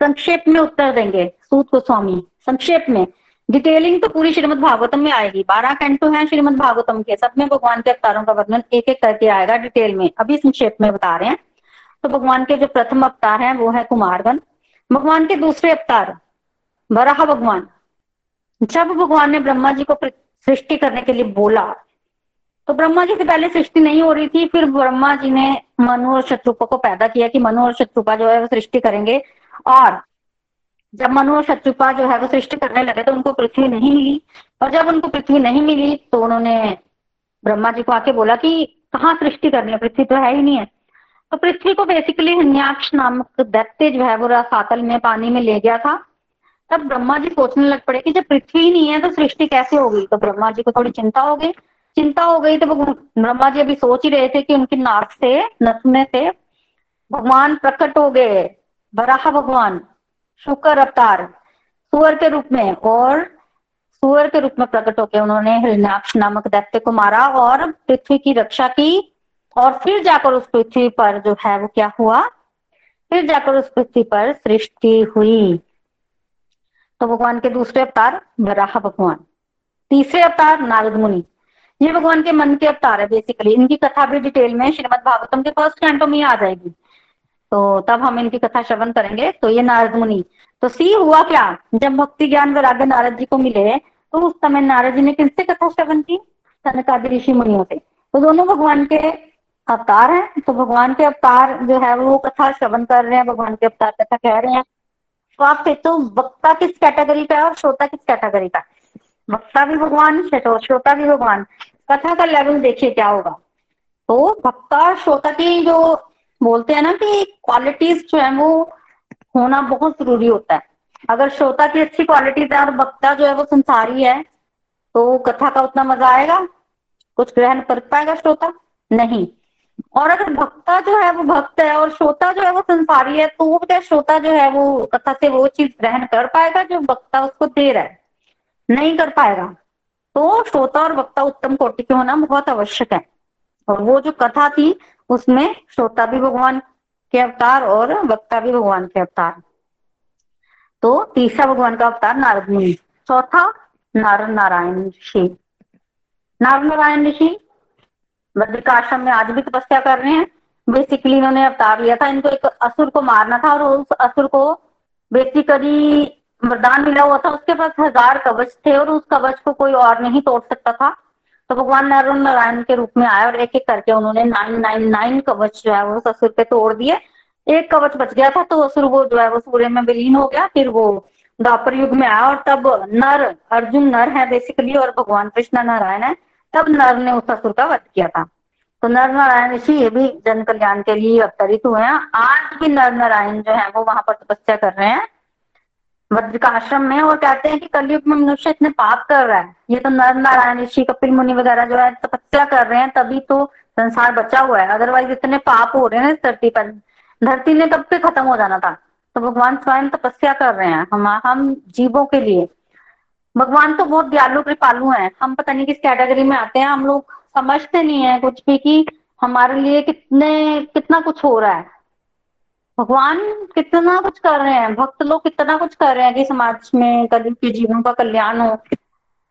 संक्षेप में उत्तर देंगे। सूत गोस्वामी, संक्षेप में। डिटेलिंग तो पूरी श्रीमद भागवतम में आएगी। बारह कैंटो है श्रीमद भागवतम के। सब में भगवान के अवतारों का वर्णन एक एक करके आएगा डिटेल में। अभी संक्षेप में बता रहे हैं। तो भगवान के जो प्रथम अवतार हैं, वो है कुमारगन भगवान के दूसरे अवतार, वराह भगवान। जब भगवान ने ब्रह्मा जी को सृष्टि करने के लिए बोला तो ब्रह्मा जी से पहले सृष्टि नहीं हो रही थी। फिर ब्रह्मा जी ने मनु और शत्रुपा को पैदा किया कि मनु और शत्रुपा जो है वो सृष्टि करेंगे। और जब मनु और शत्रुपा जो है वो सृष्टि करने लगे तो उनको पृथ्वी नहीं मिली। और जब उनको पृथ्वी नहीं मिली तो उन्होंने ब्रह्मा जी को आके बोला कि कहाँ सृष्टि करनी है? पृथ्वी तो है ही नहीं है। तो पृथ्वी को बेसिकली हन्याक्ष नामक दैत्य जो है वो रसातल में पानी में ले गया था। तब ब्रह्मा जी सोचने लग पड़े कि जब पृथ्वी नहीं है तो सृष्टि कैसे होगी? तो ब्रह्मा जी को थोड़ी चिंता हो गई। चिंता हो गई तो ब्रह्मा जी अभी सोच ही रहे थे कि उनकी नाक से नसने से भगवान प्रकट हो गए। बराह भगवान। शुक्र अवतार, सुअर के रूप में और सुअर के रूप में प्रकट होकर उन्होंने हिरण्याक्ष नामक दैत्य को मारा और पृथ्वी की रक्षा की और फिर जाकर उस पृथ्वी पर जो है वो क्या हुआ? फिर जाकर उस पृथ्वी पर सृष्टि हुई। तो भगवान के दूसरे अवतार वराह भगवान, तीसरे अवतार नारद मुनि। ये भगवान के मन के अवतार है बेसिकली इनकी कथा भी डिटेल में श्रीमद भागवतम के फ़र्स्ट कैंटो में आ जाएगी। तो तब हम इनकी कथा श्रवण करेंगे। तो ये नारद मुनि। तो सी हुआ क्या? जब भक्ति ज्ञान वैराग्य नारद जी को मिले तो उस समय नारद जी ने किससे कथा श्रवण की? सनकादि ऋषि मुनियों से। तो दोनों भगवान के अवतार हैं। तो भगवान के अवतार जो है, वो कथा श्रवण कर रहे हैं। भगवान के अवतार कथा कह रहे हैं। तो आप तो वक्ता किस कैटेगरी का है और श्रोता किस कैटेगरी का? वक्ता भी भगवान श्रोता भी भगवान। कथा का लेवल देखिए क्या होगा। तो वक्ता श्रोता की जो बोलते हैं ना कि क्वालिटीज जो है वो होना बहुत ज़रूरी होता है। अगर श्रोता की अच्छी क्वालिटीज है और वक्ता जो है वो संसारी है तो कथा का उतना मज़ा आएगा, कुछ ग्रहण कर पाएगा श्रोता? नहीं। और अगर भक्ता जो है वो भक्त है और श्रोता जो है वो संसारी है तो वो क्या श्रोता जो है वो कथा से वो चीज़ ग्रहण कर पाएगा जो वक्ता उसको दे रहा है। नहीं कर पाएगा। तो श्रोता और वक्ता उत्तम कोटि के होना बहुत आवश्यक है। और वो जो कथा थी उसमें श्रोता भी भगवान के अवतार और वक्ता भी भगवान के अवतार। तो तीसरा भगवान का अवतार नारद मुनि चौथा नारद नारायण ऋषि। नारद नारायण ऋषि बद्रिकाश्रम में आज भी तपस्या कर रहे हैं। बेसिकली इन्होंने अवतार लिया था। इनको एक असुर को मारना था और उस असुर को बेसिकली वरदान मिला हुआ था। उसके पास हज़ार कवच थे और उस कवच को कोई और नहीं तोड़ सकता था। तो भगवान नारायण नारायण के रूप में आए और एक एक करके उन्होंने नाइन नाइन नाइन कवच जो है वो असुर पे तोड़ दिए। एक कवच बच गया था तो असुर वो जो है वो सूर्य में विलीन हो गया, फिर वो द्वापर युग में आया और तब नर, अर्जुन नर है बेसिकली और भगवान कृष्ण नारायण है, तब नर ने उस असुर का वध किया था। तो नर नारायण ऋषि ये भी जन कल्याण के लिए अवतरित हुए हैं। आज भी नर नारायण जो है वो वहाँ पर तपस्या कर रहे हैं। वज्र का आश्रम में और कहते हैं कि कलयुग में मनुष्य इतने पाप कर रहा है। ये तो नर नारायण ऋषि कपिल मुनि वगैरह जो है तपस्या कर रहे हैं, तभी तो संसार बचा हुआ है। अदरवाइज़ इतने पाप हो रहे हैं धरती पर। धरती ने कब से खत्म हो जाना था। तो भगवान स्वयं तपस्या कर रहे हैं। हम हम जीवों के लिए। भगवान तो बहुत दयालु, कृपालु हैं। हम पता नहीं किस कैटेगरी में आते हैं। हम लोग समझते नहीं है कुछ भी कि हमारे लिए कितने, कितना कुछ हो रहा है। भगवान कितना कुछ कर रहे हैं भक्त लोग कितना कुछ कर रहे हैं कि समाज में कल के जीवन का कल्याण हो।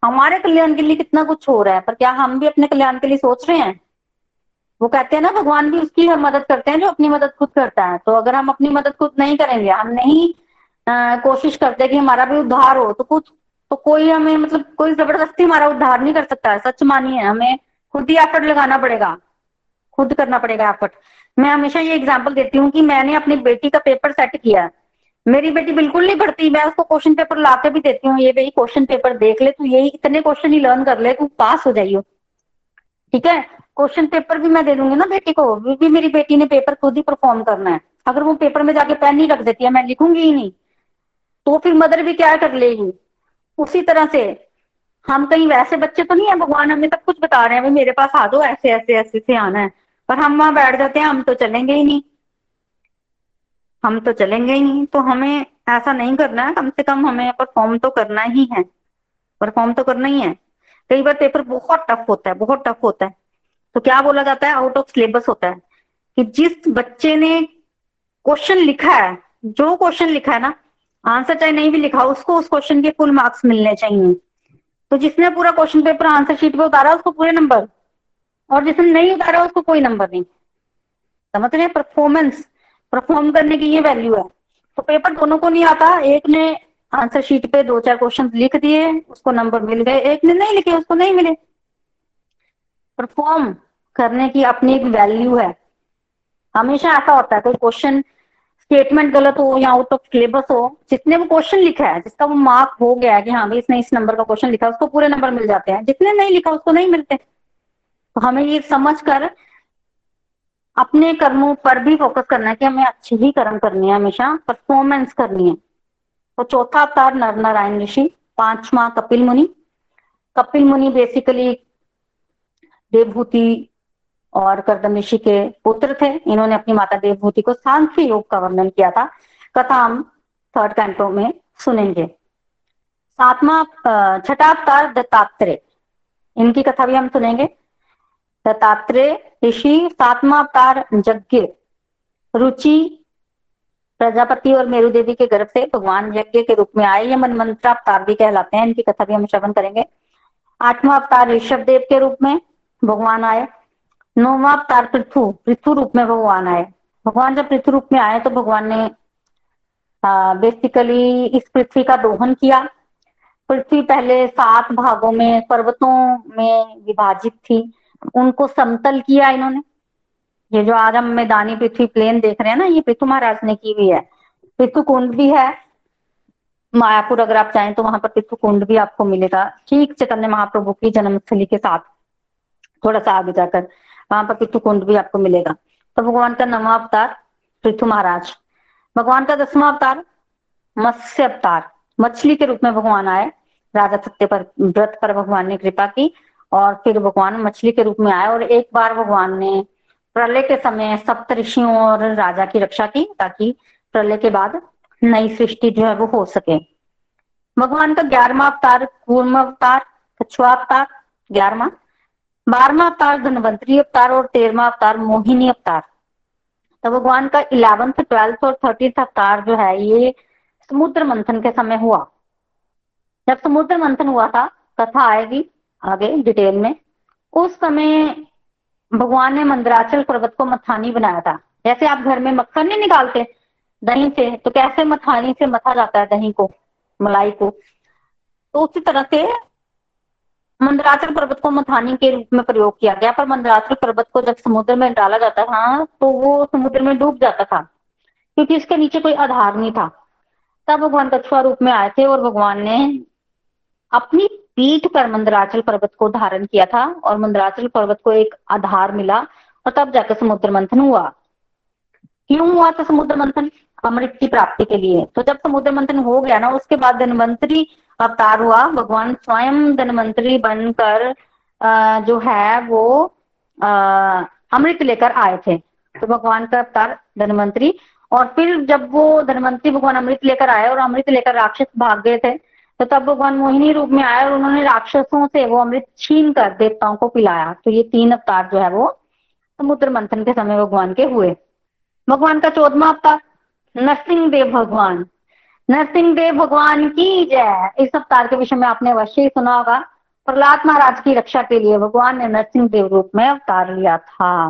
हमारे कल्याण के लिए कितना कुछ हो रहा है पर क्या हम भी अपने कल्याण के लिए सोच रहे हैं? वो कहते हैं ना भगवान भी उसकी हम मदद करते हैं जो अपनी मदद खुद करता है। तो अगर हम अपनी मदद खुद नहीं करेंगे हम नहीं आ, कोशिश करते कि हमारा भी उद्धार हो तो कुछ तो कोई हमें मतलब कोई ज़बरदस्ती हमारा उद्धार नहीं कर सकता है। सच मानिए हमें खुद ही एफर्ट लगाना पड़ेगा। खुद करना पड़ेगा एफर्ट। मैं हमेशा ये एग्ज़ाम्पल देती हूँ कि मैंने अपनी बेटी का पेपर सेट किया। मेरी बेटी बिल्कुल नहीं पढ़ती, मैं उसको क्वेश्चन पेपर ला के भी देती हूँ, ये भाई क्वेश्चन पेपर देख ले, तू यही इतने क्वेश्चन ही लर्न कर ले, तू पास हो जाइयो। ठीक है? क्वेश्चन पेपर भी मैं दे दूँगी ना बेटी को भी मेरी बेटी ने पेपर खुद ही परफॉर्म करना है। अगर वो पेपर में जाके पेन नहीं रख देती है, मैं लिखूँगी ही नहीं। तो फिर मदर भी क्या कर लेगी उसी तरह से, हम कहीं वैसे बच्चे तो नहीं है, भगवान हमें सब कुछ बता रहे हैं, भाई मेरे पास आ दो ऐसे ऐसे ऐसे से आना है। पर हम वहाँ बैठ जाते हैं, हम तो चलेंगे ही नहीं। हम तो चलेंगे ही नहीं। तो हमें ऐसा नहीं करना है, कम से कम हमें परफॉर्म तो करना ही है। परफॉर्म तो करना ही है। कई बार पेपर बहुत टफ होता है, बहुत टफ होता है। तो क्या बोला जाता है? आउट ऑफ़ सिलेबस होता है। कि जिस बच्चे ने क्वेश्चन लिखा है, जो क्वेश्चन लिखा है ना आंसर चाहे नहीं भी लिखा उसको उस क्वेश्चन के फुल मार्क्स मिलने चाहिए। तो जिसने पूरा क्वेश्चन पेपर आंसर शीट पे उतारा, उसको पूरे नंबर और जिसने नहीं उतारा, उसको कोई नंबर नहीं। समझ रहे परफॉर्मेंस परफॉर्म करने की ये वैल्यू है। तो पेपर दोनों को नहीं आता। एक ने आंसर शीट पे दो चार क्वेश्चन लिख दिए, उसको नंबर मिल गए। एक ने नहीं लिखे, उसको नहीं मिले। परफॉर्म करने की अपनी एक वैल्यू है। हमेशा ऐसा होता है, कोई क्वेश्चन स्टेटमेंट गलत हो या आउट ऑफ़ सिलेबस हो, जितने वो क्वेश्चन लिखा है, जिसका वो मार्क हो गया है कि हाँ भाई इसने इस नंबर का क्वेश्चन लिखा, उसको पूरे नंबर मिल जाते हैं। जितने नहीं लिखा, उसको नहीं मिलते। तो हमें ये समझ कर अपने कर्मों पर भी फोकस करना है कि हमें अच्छी ही कर्म करनी है हमेशा परफॉर्मेंस करनी है। तो चौथा अवतार नर नारायण ऋषि पांचवा कपिल मुनि। कपिल मुनि बेसिकली देवभूति और कर्दम ऋषि के पुत्र थे। इन्होंने अपनी माता देवभूति को सांख्य योग का वर्णन किया था। कथा हम थर्ड कैंटो में सुनेंगे। सातवा छठा अवतार दत्तात्रेय। इनकी कथा भी हम सुनेंगे। दत्तात्रेय ऋषि सातवा अवतार यज्ञ। रुचि प्रजापति और मेरु देवी के गर्भ से भगवान यज्ञ के रूप में आए। ये मन मंत्र अवतार भी कहलाते हैं। इनकी कथा भी हम श्रवण करेंगे। आठवां अवतार ऋषभ देव के रूप में भगवान आए। नौवा अवतार पृथु पृथु रूप में भगवान आए। भगवान जब पृथु रूप में आए तो भगवान ने बेसिकली इस पृथ्वी का दोहन किया। पृथ्वी पहले सात भागों में, पर्वतों में विभाजित थी। उनको समतल किया इन्होंने। ये जो आज हम मैदानी पृथ्वी प्लेन देख रहे हैं ना, ये पृथु महाराज ने की हुई है। पृथु कुंड भी है। मायापुर अगर आप चाहें तो वहाँ पर पृथु कुंड भी आपको मिलेगा। ठीक, चैतन्य महाप्रभु की जन्मस्थली के साथ। थोड़ा सा आगे जाकर वहाँ पर पृथु कुंड भी आपको मिलेगा। तो भगवान का नवा अवतार पृथु महाराज। भगवान का दसवां अवतार मत्स्य अवतार। मछली के रूप में भगवान आए। राजा सत्य पर, व्रत पर भगवान ने कृपा की। और फिर भगवान मछली के रूप में आए और एक बार भगवान ने प्रलय के समय सप्त ऋषियों और राजा की रक्षा की ताकि प्रलय के बाद नई सृष्टि जो है वो हो सके। भगवान का ग्यारहवा अवतार, कूर्म अवतार कछुआ अवतार, ग्यारहवा। बारहवा अवतार धनवंतरी अवतार और तेरहवा अवतार मोहिनी अवतार। तो भगवान का इलेवंथ, ट्वेल्थ और थर्टीथ अवतार जो है ये समुद्र मंथन के समय हुआ। जब समुद्र मंथन हुआ था, कथा आएगी आगे डिटेल में। उस समय भगवान ने मंदराचल पर्वत को मथानी बनाया था। जैसे आप घर में मक्खन नहीं निकालते, दही से तो कैसे मथानी से मथा जाता है दही को, मलाई को? तो उसी तरह से मंदराचल पर्वत को मथानी के रूप में प्रयोग किया गया। पर मंदराचल पर्वत को जब समुद्र में डाला जाता था तो वो समुद्र में डूब जाता था, क्योंकि इसके नीचे कोई आधार नहीं था। तब भगवान कछुआ रूप में आए थे और भगवान ने अपनी पीठ पर मंदराचल पर्वत को धारण किया था और मंदराचल पर्वत को एक आधार मिला और तब जाकर समुद्र मंथन हुआ। क्यों हुआ था समुद्र मंथन? अमृत की प्राप्ति के लिए। तो जब समुद्र मंथन हो गया ना, उसके बाद धनवंतरी अवतार हुआ। भगवान स्वयं धनवंतरी बनकर जो है वो अमृत लेकर आए थे। तो भगवान का अवतार धनवंतरी। और फिर जब वो धनवंतरी भगवान अमृत लेकर आए और अमृत लेकर राक्षस भाग गए थे तो तब भगवान मोहिनी रूप में आए और उन्होंने राक्षसों से वो अमृत छीन कर देवताओं को पिलाया। तो ये तीन अवतार जो है वो समुद्र मंथन के समय भगवान के हुए। भगवान का चौदमा अवतार, नरसिंह देव भगवान। नरसिंह देव भगवान की जय। इस अवतार के विषय में आपने अवश्य ही सुना होगा। प्रहलाद महाराज की रक्षा के लिए भगवान ने नरसिंह देव रूप में अवतार लिया था।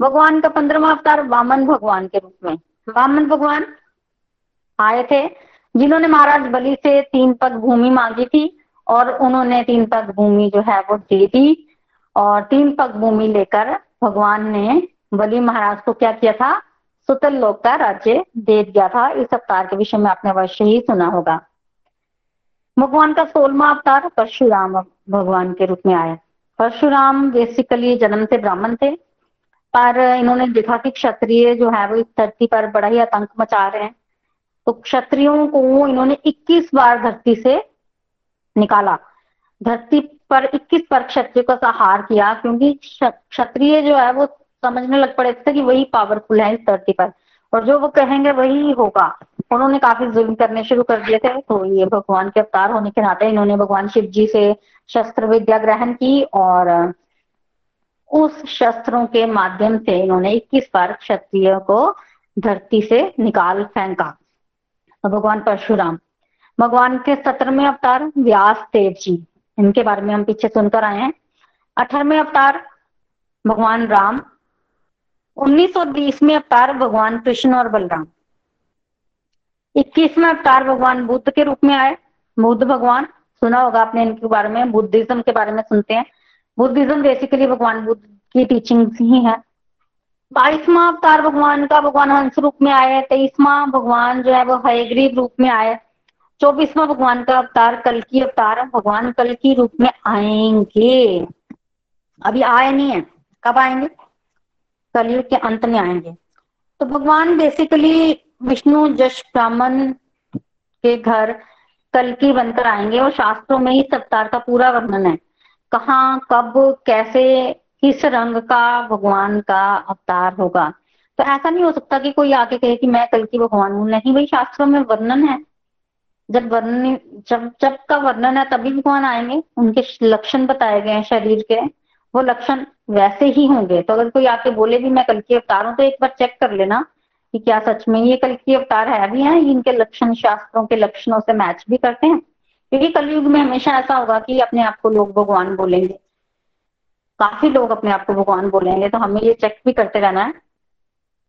भगवान का पंद्रवा अवतार वामन भगवान के रूप में। वामन भगवान आए थे। जिन्होंने महाराज बलि से तीन पग भूमि मांगी थी और उन्होंने तीन पग भूमि जो है वो दे दी और तीन पग भूमि लेकर भगवान ने बलि महाराज को क्या किया था? सुतल लोक का राज्य दे दिया था। इस अवतार के विषय में आपने अवश्य ही सुना होगा। भगवान का सोलवा अवतार परशुराम भगवान के रूप में आया। परशुराम बेसिकली जन्म से ब्राह्मण थे, पर इन्होंने देखा कि क्षत्रिय जो है वो इस धरती पर बड़ा ही आतंक मचा रहे हैं। तो क्षत्रियों को इन्होंने 21 बार धरती से निकाला। धरती पर 21 बार क्षत्रिय का सहार किया, क्योंकि क्षत्रिय जो है वो समझने लग पड़े थे कि वही पावरफुल है इस धरती पर। और जो वो कहेंगे वही होगा। उन्होंने काफ़ी जुल्म करने शुरू कर दिए थे। तो ये भगवान के अवतार होने के नाते इन्होंने भगवान शिव जी से शस्त्र विद्या ग्रहण की और उस शस्त्रों के माध्यम से इन्होंने 21 बार क्षत्रिय को धरती से निकाल, फेंका। भगवान परशुराम। भगवान के सत्रहवें अवतार व्यास देव जी। इनके बारे में हम पीछे सुनकर आए हैं। अठारहवें अवतार भगवान राम। उन्नीस और बीसवें अवतार भगवान कृष्ण और बलराम। इक्कीसवें अवतार भगवान बुद्ध के रूप में आए। बुद्ध भगवान, सुना होगा आपने इनके बारे में, बुद्धिज्म के बारे में सुनते हैं। बुद्धिज्म बेसिकली भगवान बुद्ध की टीचिंग्स ही है। बाईसवा अवतार भगवान का, भगवान हंस रूप में आए तेईसवा भगवान जो है वो हयग्रीव रूप में आए चौबीसवा भगवान का अवतार कल की अवतार भगवान कल की रूप में आएँगे। अभी आए नहीं है। कब आएँगे? कलयुग के अंत में आएँगे। तो भगवान बेसिकली विष्णु, जश, ब्राह्मण के घर कल की बनकर आएँगे और शास्त्रों में ही इस अवतार का पूरा वर्णन है। कहा, कब, कैसे किस रंग का भगवान का अवतार होगा? तो ऐसा नहीं हो सकता कि कोई आके कहे कि मैं कल की भगवान हूँ। नहीं, भाई, शास्त्रों में वर्णन है। जब वर्णन, जब जब का वर्णन है, तभी भगवान आएँगे। उनके लक्षण बताए गए हैं शरीर के। वो लक्षण वैसे ही होंगे। तो अगर कोई आके बोले भी, मैं कल की अवतार हूँ तो एक बार चेक कर लेना कि क्या सच में ये कल की अवतार है भी है। इनके लक्षण, शास्त्रों के लक्षणों से मैच भी करते हैं। क्योंकि कलयुग में हमेशा ऐसा होगा कि अपने आप को लोग भगवान बोलेंगे। काफ़ी लोग अपने आप को भगवान बोलेंगे तो हमें ये चेक भी करते रहना है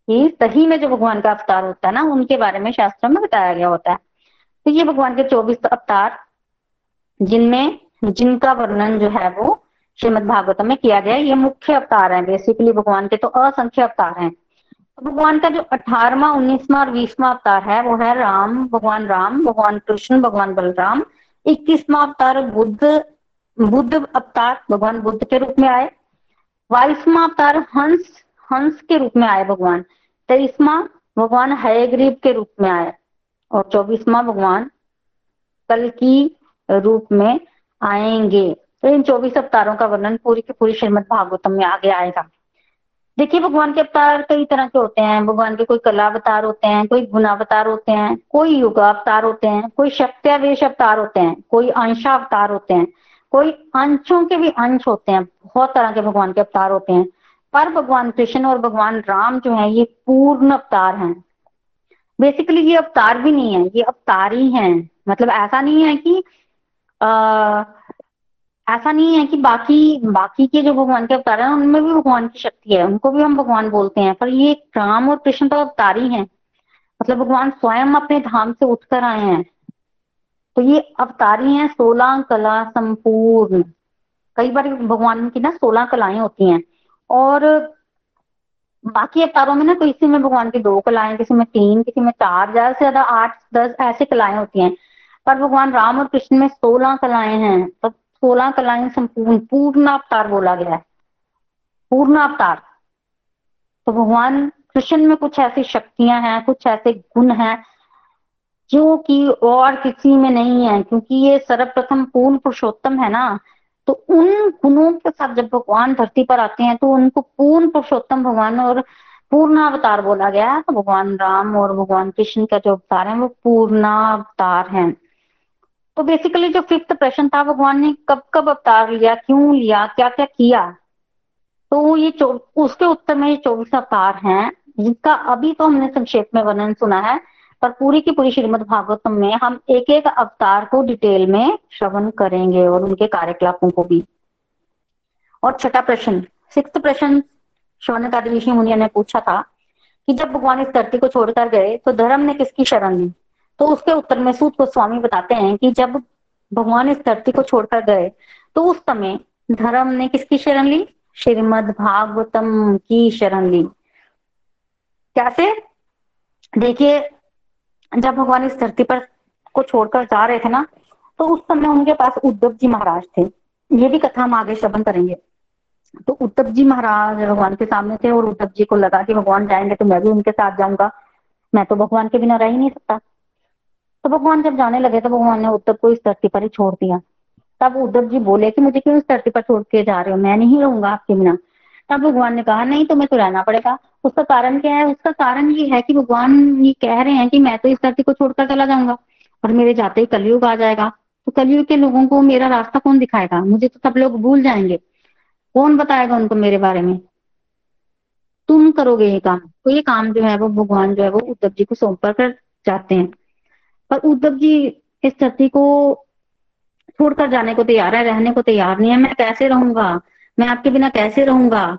कि सही में जो भगवान का अवतार होता है ना, उनके बारे में शास्त्रों में बताया गया होता है। तो ये भगवान के चौबीस अवतार, जिनमें, जिनका वर्णन जो है वो श्रीमद भागवतम में किया गया, ये मुख्य अवतार है बेसिकली भगवान के तो असंख्य अवतार हैं। तो भगवान का जो अठारवा, उन्नीसवा और बीसवा अवतार है, वो है राम, भगवान राम, भगवान कृष्ण, भगवान बलराम। इक्कीसवा अवतार बुद्ध बुद्ध अवतार भगवान बुद्ध के रूप में आए। बाईसवा अवतार हंस हंस के रूप में आए भगवान। तेईसवा भगवान हयग्रीव के रूप में आए और चौबीसवा भगवान कल की रूप में आएँगे। तो इन चौबीस अवतारों का वर्णन पूरी की पूरी श्रीमद भागवतम में आगे आएगा। देखिए, भगवान के अवतार कई तरह के होते हैं। भगवान के कोई कला अवतार होते हैं, कोई गुणावतार होते हैं, कोई युगा अवतार होते हैं, कोई शक्त्यावेश अवतार होते हैं, कोई अंशा अवतार होते हैं। कोई अंशों के भी अंश होते हैं बहुत तरह के भगवान के अवतार होते हैं पर भगवान कृष्ण और भगवान राम जो है ये पूर्ण अवतार हैं। बेसिकली ये अवतार भी नहीं है ये अवतार ही है। मतलब ऐसा नहीं है कि आ, ऐसा नहीं है कि बाकी बाकी के जो भगवान के अवतार हैं उनमें भी भगवान की शक्ति है उनको भी हम भगवान बोलते हैं पर ये राम और कृष्ण तो अवतार ही है। मतलब भगवान स्वयं अपने धाम से उठकर आए हैं। तो ये अवतारी हैं, सोलह कला संपूर्ण। कई बार भगवान की ना सोलह कलाएँ होती हैं। और बाकी अवतारों में ना तो इसी में भगवान की दो कलाएँ, किसी में तीन, किसी में चार, ज़्यादा से ज़्यादा आठ, दस ऐसे कलाएँ होती हैं। पर भगवान राम और कृष्ण में सोलह कलाएँ हैं तो सोलह कलाएँ संपूर्ण, पूर्ण अवतार बोला गया है। पूर्ण अवतार। तो भगवान कृष्ण में कुछ ऐसी शक्तियाँ हैं, कुछ ऐसे गुण हैं जो कि और किसी में नहीं है, क्योंकि ये सर्वप्रथम पूर्ण पुरुषोत्तम है ना तो उन गुणों के साथ जब भगवान धरती पर आते हैं तो उनको पूर्ण पुरुषोत्तम भगवान और पूर्ण अवतार बोला गया है। तो भगवान राम और भगवान कृष्ण का जो अवतार है, वो पूर्ण अवतार है। तो बेसिकली जो फिफ्थ प्रश्न था, भगवान ने कब कब अवतार लिया, क्यों लिया क्या क्या? किया तो ये उसके उत्तर में ये चौबीस अवतार हैं जिसका अभी तो हमने संक्षेप में वर्णन सुना है। पर पूरी की पूरी श्रीमद भागवतम में हम एक एक अवतार को डिटेल में श्रवण करेंगे और उनके कार्यकलापों को भी। और छठा प्रश्न सिक्स प्रश्न शौनक आदि ऋषि मुनिया ने पूछा था कि जब भगवान इस धरती को छोड़कर गए तो धर्म ने किसकी शरण ली? तो उसके उत्तर में सूत गोस्वामी बताते हैं कि जब भगवान इस धरती को छोड़कर गए तो उस समय धर्म ने किसकी शरण ली? श्रीमद भागवतम की शरण ली। कैसे? देखिए जब भगवान इस धरती पर को छोड़कर जा रहे थे ना तो उस समय उनके पास उद्धव जी महाराज थे। ये भी कथा हम आगे श्रवण करेंगे। तो उद्धव जी महाराज भगवान के सामने थे और उद्धव जी को लगा कि भगवान जाएँगे तो मैं भी उनके साथ जाऊँगा। मैं तो भगवान के बिना रह ही नहीं सकता। तो भगवान जब जाने लगे तो भगवान ने उद्धव को इस धरती पर ही छोड़ दिया। तब उद्धव जी बोले कि मुझे क्यों इस धरती पर छोड़ के जा रहे हो? मैं नहीं रहूँगा आपके बिना। तब भगवान ने कहा, नहीं, तुम्हें तो रहना पड़ेगा। उसका कारण क्या है? उसका कारण ये है कि भगवान ये कह रहे हैं कि मैं तो इस धरती को छोड़कर चला जाऊँगा और मेरे जाते ही कलयुग आ जाएगा। तो कलयुग के लोगों को मेरा रास्ता कौन दिखाएगा? मुझे तो सब लोग भूल जाएँगे। कौन बताएगा उनको मेरे बारे में? तुम करोगे ये काम। तो ये काम जो है, वो भगवान जो है, वो उद्धव जी को सौंप कर जाते हैं। पर उद्धव जी इस धरती को छोड़कर जाने को तैयार है, रहने को तैयार नहीं है। मैं कैसे रहूँगा? मैं आपके बिना कैसे रहूँगा?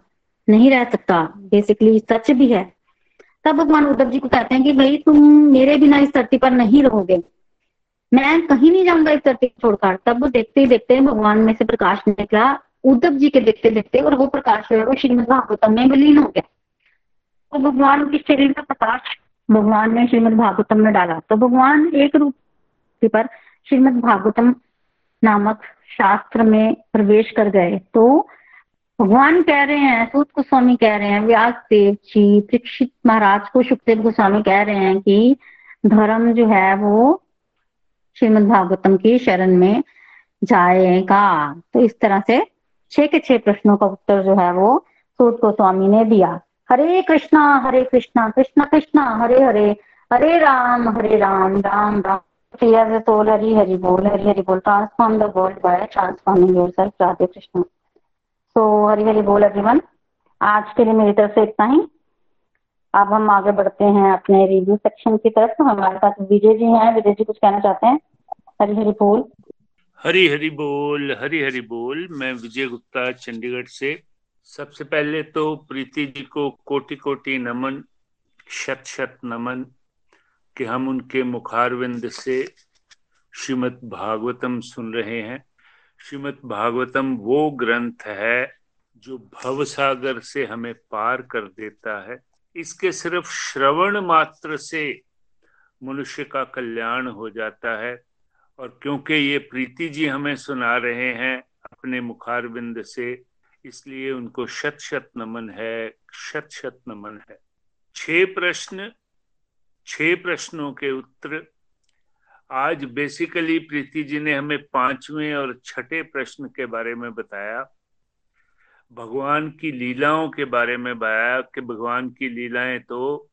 नहीं रह सकता। बेसिकली सच भी है। तब भगवान उद्धव जी को कहते हैं कि भाई, तुम मेरे बिना इस धरती पर नहीं रहोगे। मैं कहीं नहीं जाऊँगा इस धरती छोड़कर। तब देखते ही देखते भगवान में से प्रकाश निकला। उद्धव जी के देखते देखते और वो प्रकाश जो है, वो श्रीमद भागवतम में विलीन हो गया। तो भगवान के शरीर का प्रकाश भगवान ने श्रीमद भागवतम में डाला। तो भगवान एक रूप पर श्रीमद भागवतम नामक शास्त्र में प्रवेश कर गए। तो भगवान कह रहे हैं, सूत गोस्वामी कह रहे हैं, व्यास देव जी परीक्षित महाराज को सुखदेव गोस्वामी कह रहे हैं कि धर्म जो है वो श्रीमद भागवतम की शरण में जाएगा। तो इस तरह से छह के छह प्रश्नों का उत्तर जो है वो सूत गोस्वामी ने दिया। हरे कृष्णा हरे कृष्णा कृष्णा कृष्णा, हरे हरे हरे राम हरे राम राम राम। the हरी हरि बोल, हरि हरि बोल transform the world by transforming yourself Radhe Krishna. So Hari Hari बोल एवरीवन आज के लिए मेरी तरफ़ से इतना ही। अब हम आगे बढ़ते हैं अपने रिव्यू सेक्शन की तरफ़। तो हमारे पास विजय जी हैं। विजय जी, कुछ कहना चाहते हैं? हरि हरि बोल। हरी हरि बोल, हरी हरी बोल। मैं विजय गुप्ता, चंडीगढ़ से। सबसे पहले तो प्रीति जी को कोटि कोटि नमन शत शत नमन, कि हम उनके मुखारविंद से श्रीमद भागवतम सुन रहे हैं। श्रीमद भागवतम वो ग्रंथ है जो भव सागर से हमें पार कर देता है। इसके सिर्फ़ श्रवण मात्र से मनुष्य का कल्याण हो जाता है और क्योंकि ये प्रीति जी हमें सुना रहे हैं अपने मुखारबिंद से, इसलिए उनको शत शत नमन है शत शत नमन है। छह प्रश्न, छह प्रश्नों के उत्तर आज बेसिकली प्रीति जी ने हमें पाँचवें और छठे प्रश्न के बारे में बताया। भगवान की लीलाओं के बारे में बताया कि भगवान की लीलाएँ तो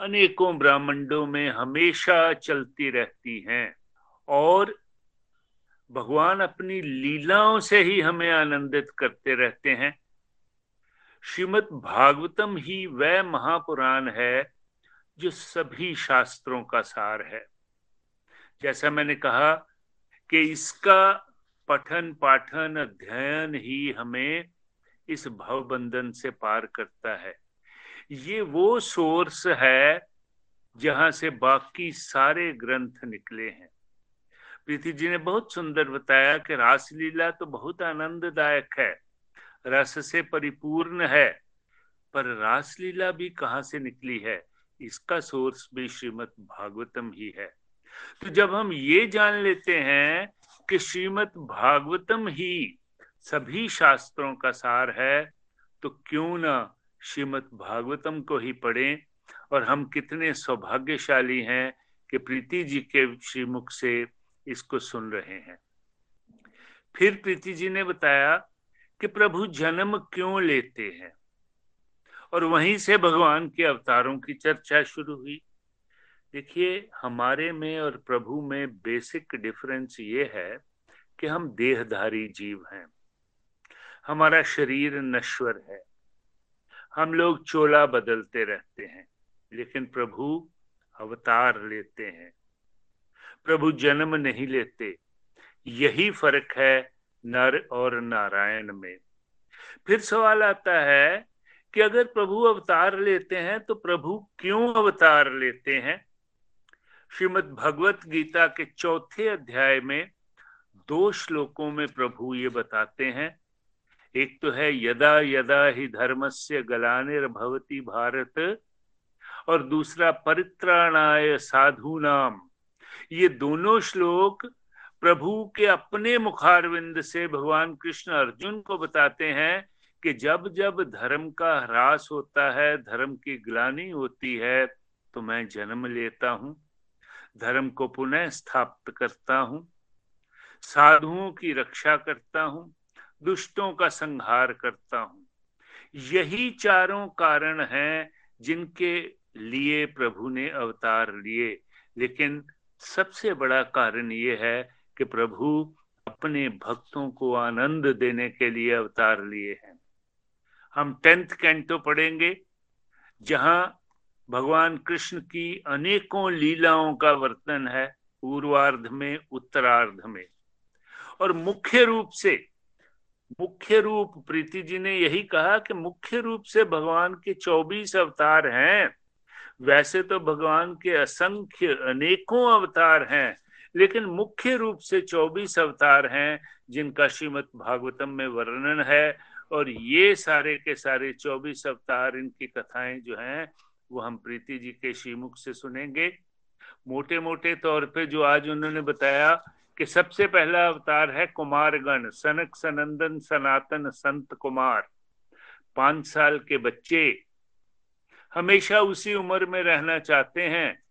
अनेकों ब्राह्मंडों में हमेशा चलती रहती हैं और भगवान अपनी लीलाओं से ही हमें आनंदित करते रहते हैं। श्रीमद भागवतम ही वह महापुराण है जो सभी शास्त्रों का सार है। जैसा मैंने कहा कि इसका पठन पाठन अध्ययन ही हमें इस भव बंधन से पार करता है। ये वो सोर्स है जहाँ से बाकी सारे ग्रंथ निकले हैं। प्रीति जी ने बहुत सुंदर बताया कि रासलीला तो बहुत आनंददायक है, रस से परिपूर्ण है, पर रासलीला भी कहाँ से निकली है? इसका सोर्स भी श्रीमद भागवतम ही है। तो जब हम ये जान लेते हैं कि श्रीमद भागवतम ही सभी शास्त्रों का सार है तो क्यों ना श्रीमद भागवतम को ही पढ़ें। और हम कितने सौभाग्यशाली हैं कि प्रीति जी के श्रीमुख से इसको सुन रहे हैं। फिर प्रीति जी ने बताया कि प्रभु जन्म क्यों लेते हैं? और वहीं से भगवान के अवतारों की चर्चा शुरू हुई। देखिए, हमारे में और प्रभु में बेसिक डिफरेंस ये है कि हम देहधारी जीव हैं। हमारा शरीर नश्वर है। हम लोग चोला बदलते रहते हैं, लेकिन प्रभु अवतार लेते हैं। प्रभु जन्म नहीं लेते। यही फ़र्क है नर और नारायण में। फिर सवाल आता है कि अगर प्रभु अवतार लेते हैं तो प्रभु क्यों अवतार लेते हैं? श्रीमद भगवत गीता के चौथे अध्याय में दो श्लोकों में प्रभु ये बताते हैं। एक तो है, यदा यदा ही धर्म से गलानिर्भवती भारत, और दूसरा, परित्राणाय साधु नाम ये दोनों श्लोक प्रभु के अपने मुखारविंद से भगवान कृष्ण अर्जुन को बताते हैं कि जब जब धर्म का ह्रास होता है, धर्म की ग्लानी होती है तो मैं जन्म लेता हूँ। धर्म को पुनः स्थापित करता हूँ, साधुओं की रक्षा करता हूँ, दुष्टों का संहार करता हूँ। यही चारों कारण हैं जिनके लिए प्रभु ने अवतार लिए, लेकिन सबसे बड़ा कारण ये है कि प्रभु अपने भक्तों को आनंद देने के लिए अवतार लिए हैं। हम टेंथ कैंटो पढ़ेंगे, जहाँ भगवान कृष्ण की अनेकों लीलाओं का वर्तन है पूर्वार्ध में, उत्तरार्ध में। और मुख्य रूप से, मुख्य रूप, प्रीति जी ने यही कहा कि मुख्य रूप से भगवान के 24 अवतार हैं। वैसे तो भगवान के असंख्य अनेकों अवतार हैं, लेकिन मुख्य रूप से 24 अवतार हैं, जिनका श्रीमद भागवतम में वर्णन है। और ये सारे के सारे 24 अवतार इनकी कथाएँ जो हैं वो हम प्रीति जी के श्रीमुख से सुनेंगे। मोटे मोटे तौर पे जो आज उन्होंने बताया कि सबसे पहला अवतार है कुमारगण, सनक सनंदन सनातन संत कुमार। पाँच साल के बच्चे। हमेशा उसी उम्र में रहना चाहते हैं।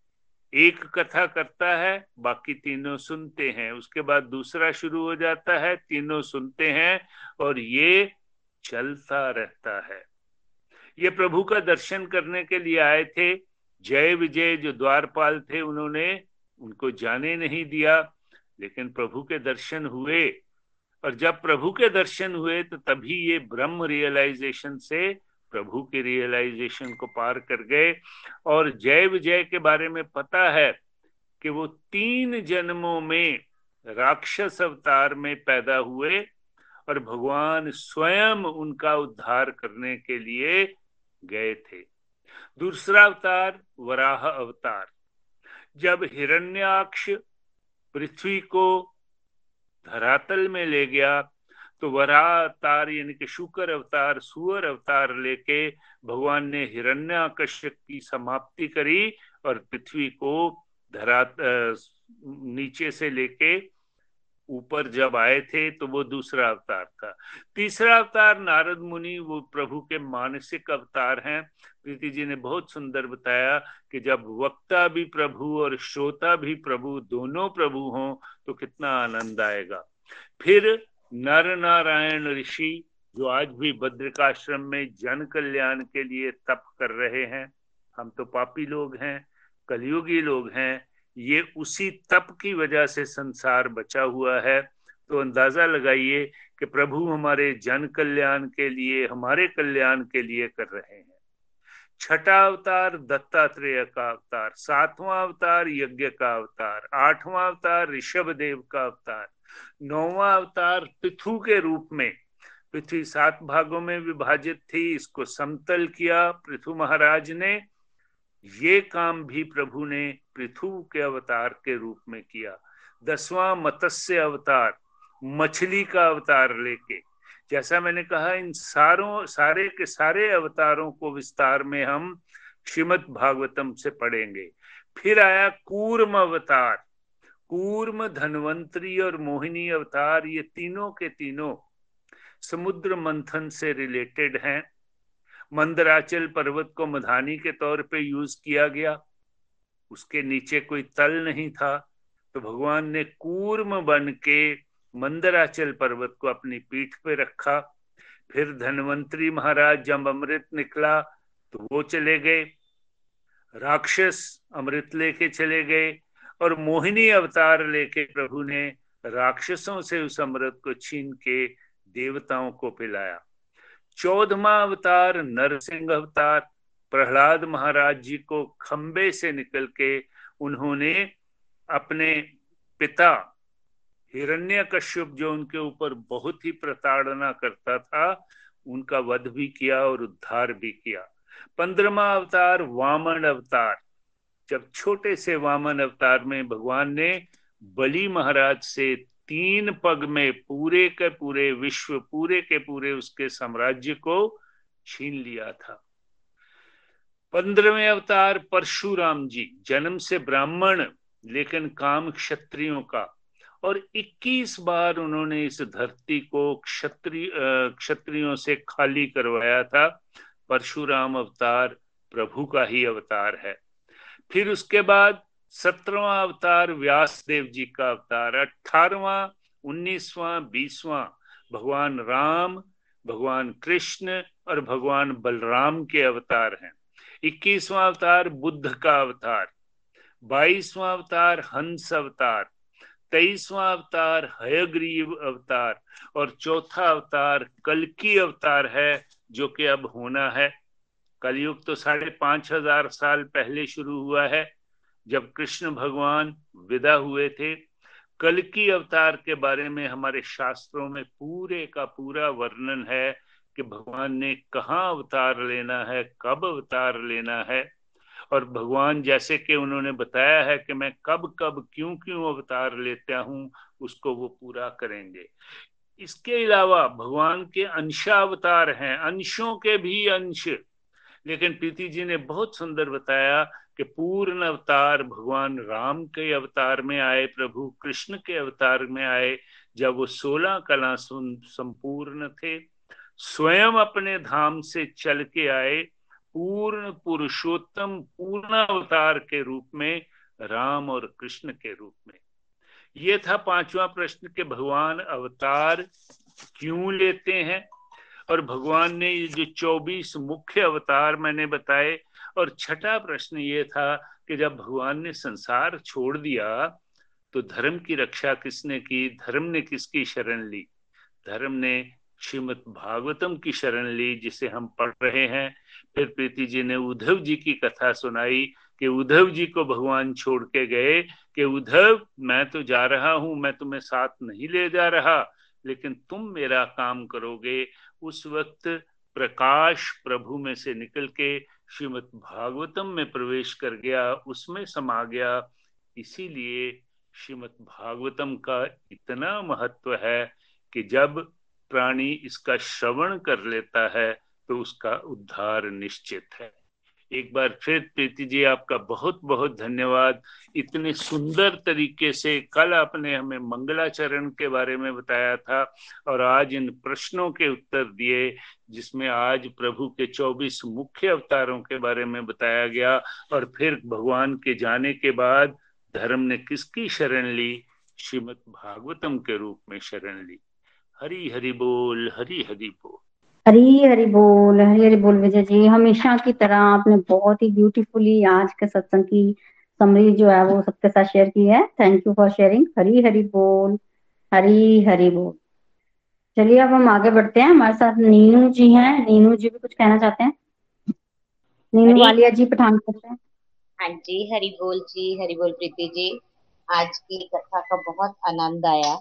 एक कथा करता है, बाकी तीनों सुनते हैं। उसके बाद दूसरा शुरू हो जाता है, तीनों सुनते हैं और ये चलता रहता है। ये प्रभु का दर्शन करने के लिए आए थे। जय विजय, जो द्वारपाल थे, उन्होंने उनको जाने नहीं दिया। लेकिन प्रभु के दर्शन हुए। और जब प्रभु के दर्शन हुए तो तभी ये ब्रह्म रियलाइजेशन से प्रभु के रियलाइजेशन को पार कर गए। और जय विजय के बारे में पता है कि वो तीन जन्मों में राक्षस अवतार में पैदा हुए और भगवान स्वयं उनका उद्धार करने के लिए गए थे। दूसरा अवतार वराह अवतार। जब हिरण्याक्ष पृथ्वी को धरातल में ले गया तो वराह अवतार यानी कि शुक्र अवतार, सुअर अवतार लेके भगवान ने हिरण्यकश्यप की समाप्ति करी और पृथ्वी को धरा नीचे से लेके ऊपर जब आए थे तो वो दूसरा अवतार था। तीसरा अवतार नारद मुनि, वो प्रभु के मानसिक अवतार हैं। प्रीति जी ने बहुत सुंदर बताया कि जब वक्ता भी प्रभु और श्रोता भी प्रभु, दोनों प्रभु हों तो कितना आनंद आएगा। फिर नर नारायण ऋषि, जो आज भी बद्रिकाश्रम में जन कल्याण के लिए तप कर रहे हैं, हम तो पापी लोग हैं, कलयुगी लोग हैं ये उसी तप की वजह से संसार बचा हुआ है। तो अंदाज़ा लगाइए कि प्रभु हमारे जन कल्याण के लिए, हमारे कल्याण के लिए कर रहे हैं। छठा अवतार, दत्तात्रेय का अवतार, सातवां अवतार, यज्ञ का अवतार, आठवां अवतार, ऋषभ देव का अवतार, नौवा अवतार, पृथु के रूप में। पृथ्वी सात भागों में विभाजित थी, इसको समतल किया। पृथु महाराज ने ये काम भी प्रभु ने पृथु के अवतार के रूप में किया। दसवां मत्स्य अवतार, मछली का अवतार लेके। जैसा मैंने कहा, इन सारों, सारे के सारे अवतारों को विस्तार में हम श्रीमद भागवतम से पढ़ेंगे। फिर आया कूर्म अवतार। कूर्म, धनवंतरी और मोहिनी अवतार, ये तीनों के तीनों समुद्र मंथन से रिलेटेड हैं। मंदराचल पर्वत को मधानी के तौर पे यूज़ किया गया। उसके नीचे कोई तल नहीं था तो भगवान ने कूर्म बन के मंदराचल पर्वत को अपनी पीठ पे रखा। फिर धनवंतरी महाराज जब अमृत निकला तो वो चले गए। राक्षस अमृत लेके चले गए और मोहिनी अवतार लेके प्रभु ने राक्षसों से उस अमृत को छीन के देवताओं को पिलाया। चौदमा अवतार नरसिंह अवतार प्रहलाद महाराज जी को खंबे से निकल के उन्होंने अपने पिता हिरण्य कश्यप जो उनके ऊपर बहुत ही प्रताड़ना करता था, उनका वध भी किया और उद्धार भी किया। पंद्रमा अवतार, वामन अवतार। जब छोटे से वामन अवतार में भगवान ने बलि महाराज से तीन पग में पूरे के पूरे विश्व, पूरे के पूरे उसके साम्राज्य को छीन लिया था। पंद्रहवें अवतार परशुराम जी, जन्म से ब्राह्मण, लेकिन काम क्षत्रियों का। और 21 बार उन्होंने इस धरती को क्षत्रिय क्षत्रियों से खाली करवाया था। परशुराम अवतार प्रभु का ही अवतार है। फिर उसके बाद सत्रहवा अवतार व्यास देव जी का अवतार, अठारवा, उन्नीसवा, बीसवा, भगवान राम, भगवान कृष्ण और भगवान बलराम के अवतार हैं। इक्कीसवां अवतार बुद्ध का अवतार, बाईसवां अवतार हंस अवतार, तेईसवां अवतार हयग्रीव अवतार और चौथा अवतार कलकी अवतार है, जो कि अब होना है। कलयुग तो साढ़े पाँच हज़ार साल पहले शुरू हुआ है। जब कृष्ण भगवान विदा हुए थे, कल की अवतार के बारे में हमारे शास्त्रों में पूरे का पूरा वर्णन है कि भगवान ने कहा अवतार लेना है, कब अवतार लेना है। और भगवान जैसे कि उन्होंने बताया है कि मैं कब कब, क्यों क्यों अवतार लेता हूँ, उसको वो पूरा करेंगे। इसके अलावा भगवान के अंशावतार हैं, अंशों के भी अंश। लेकिन प्रीति जी ने बहुत सुंदर बताया कि पूर्ण अवतार भगवान राम के अवतार में आए, प्रभु कृष्ण के अवतार में आए, जब वो सोलह कला संपूर्ण थे, स्वयं अपने धाम से चल के आए, पूर्ण पुरुषोत्तम, पूर्ण अवतार के रूप में, राम और कृष्ण के रूप में। ये था पांचवा प्रश्न के भगवान अवतार क्यों लेते हैं? और भगवान ने ये जो चौबीस मुख्य अवतार मैंने बताए और छठा प्रश्न ये था कि जब भगवान ने संसार छोड़ दिया तो धर्म की रक्षा किसने की? धर्म ने किसकी शरण ली? धर्म ने श्रीमद भागवतम की शरण ली, जिसे हम पढ़ रहे हैं। फिर प्रीति जी ने उद्धव जी की कथा सुनाई कि उद्धव जी को भगवान छोड़ के गए कि उद्धव, मैं तो जा रहा हूँ, मैं तुम्हें साथ नहीं ले जा रहा, लेकिन तुम मेरा काम करोगे। उस वक्त प्रकाश प्रभु में से निकल के श्रीमद भागवतम में प्रवेश कर गया, उसमें समा गया। इसीलिए श्रीमद भागवतम का इतना महत्व है कि जब प्राणी इसका श्रवण कर लेता है तो उसका उद्धार निश्चित है। एक बार फिर प्रीति जी, आपका बहुत बहुत धन्यवाद। इतने सुंदर तरीके से कल आपने हमें मंगलाचरण के बारे में बताया था और आज इन प्रश्नों के उत्तर दिए, जिसमें आज प्रभु के 24 मुख्य अवतारों के बारे में बताया गया और फिर भगवान के जाने के बाद धर्म ने किसकी शरण ली? श्रीमद भागवतम के रूप में शरण ली। हरी हरि बोल हरी हरि बोल। हरी हरी बोल हरी हरी बोल विजय जी। हमेशा की तरह आपने बहुत ही ब्यूटीफुली आज के सत्संग की समरी जो है वो सबके साथ शेयर की है। Thank you for sharing Hari Hari बोल हरी हरी बोल। चलिए अब हम आगे बढ़ते हैं। हमारे साथ नीनू जी हैं। नीनू जी भी कुछ कहना चाहते हैं? नीनू वालिया जी पठानकोट से हाँ जी हरी बोल जी हरी बोल प्रीति जी। आज की कथा का बहुत आनंद आया।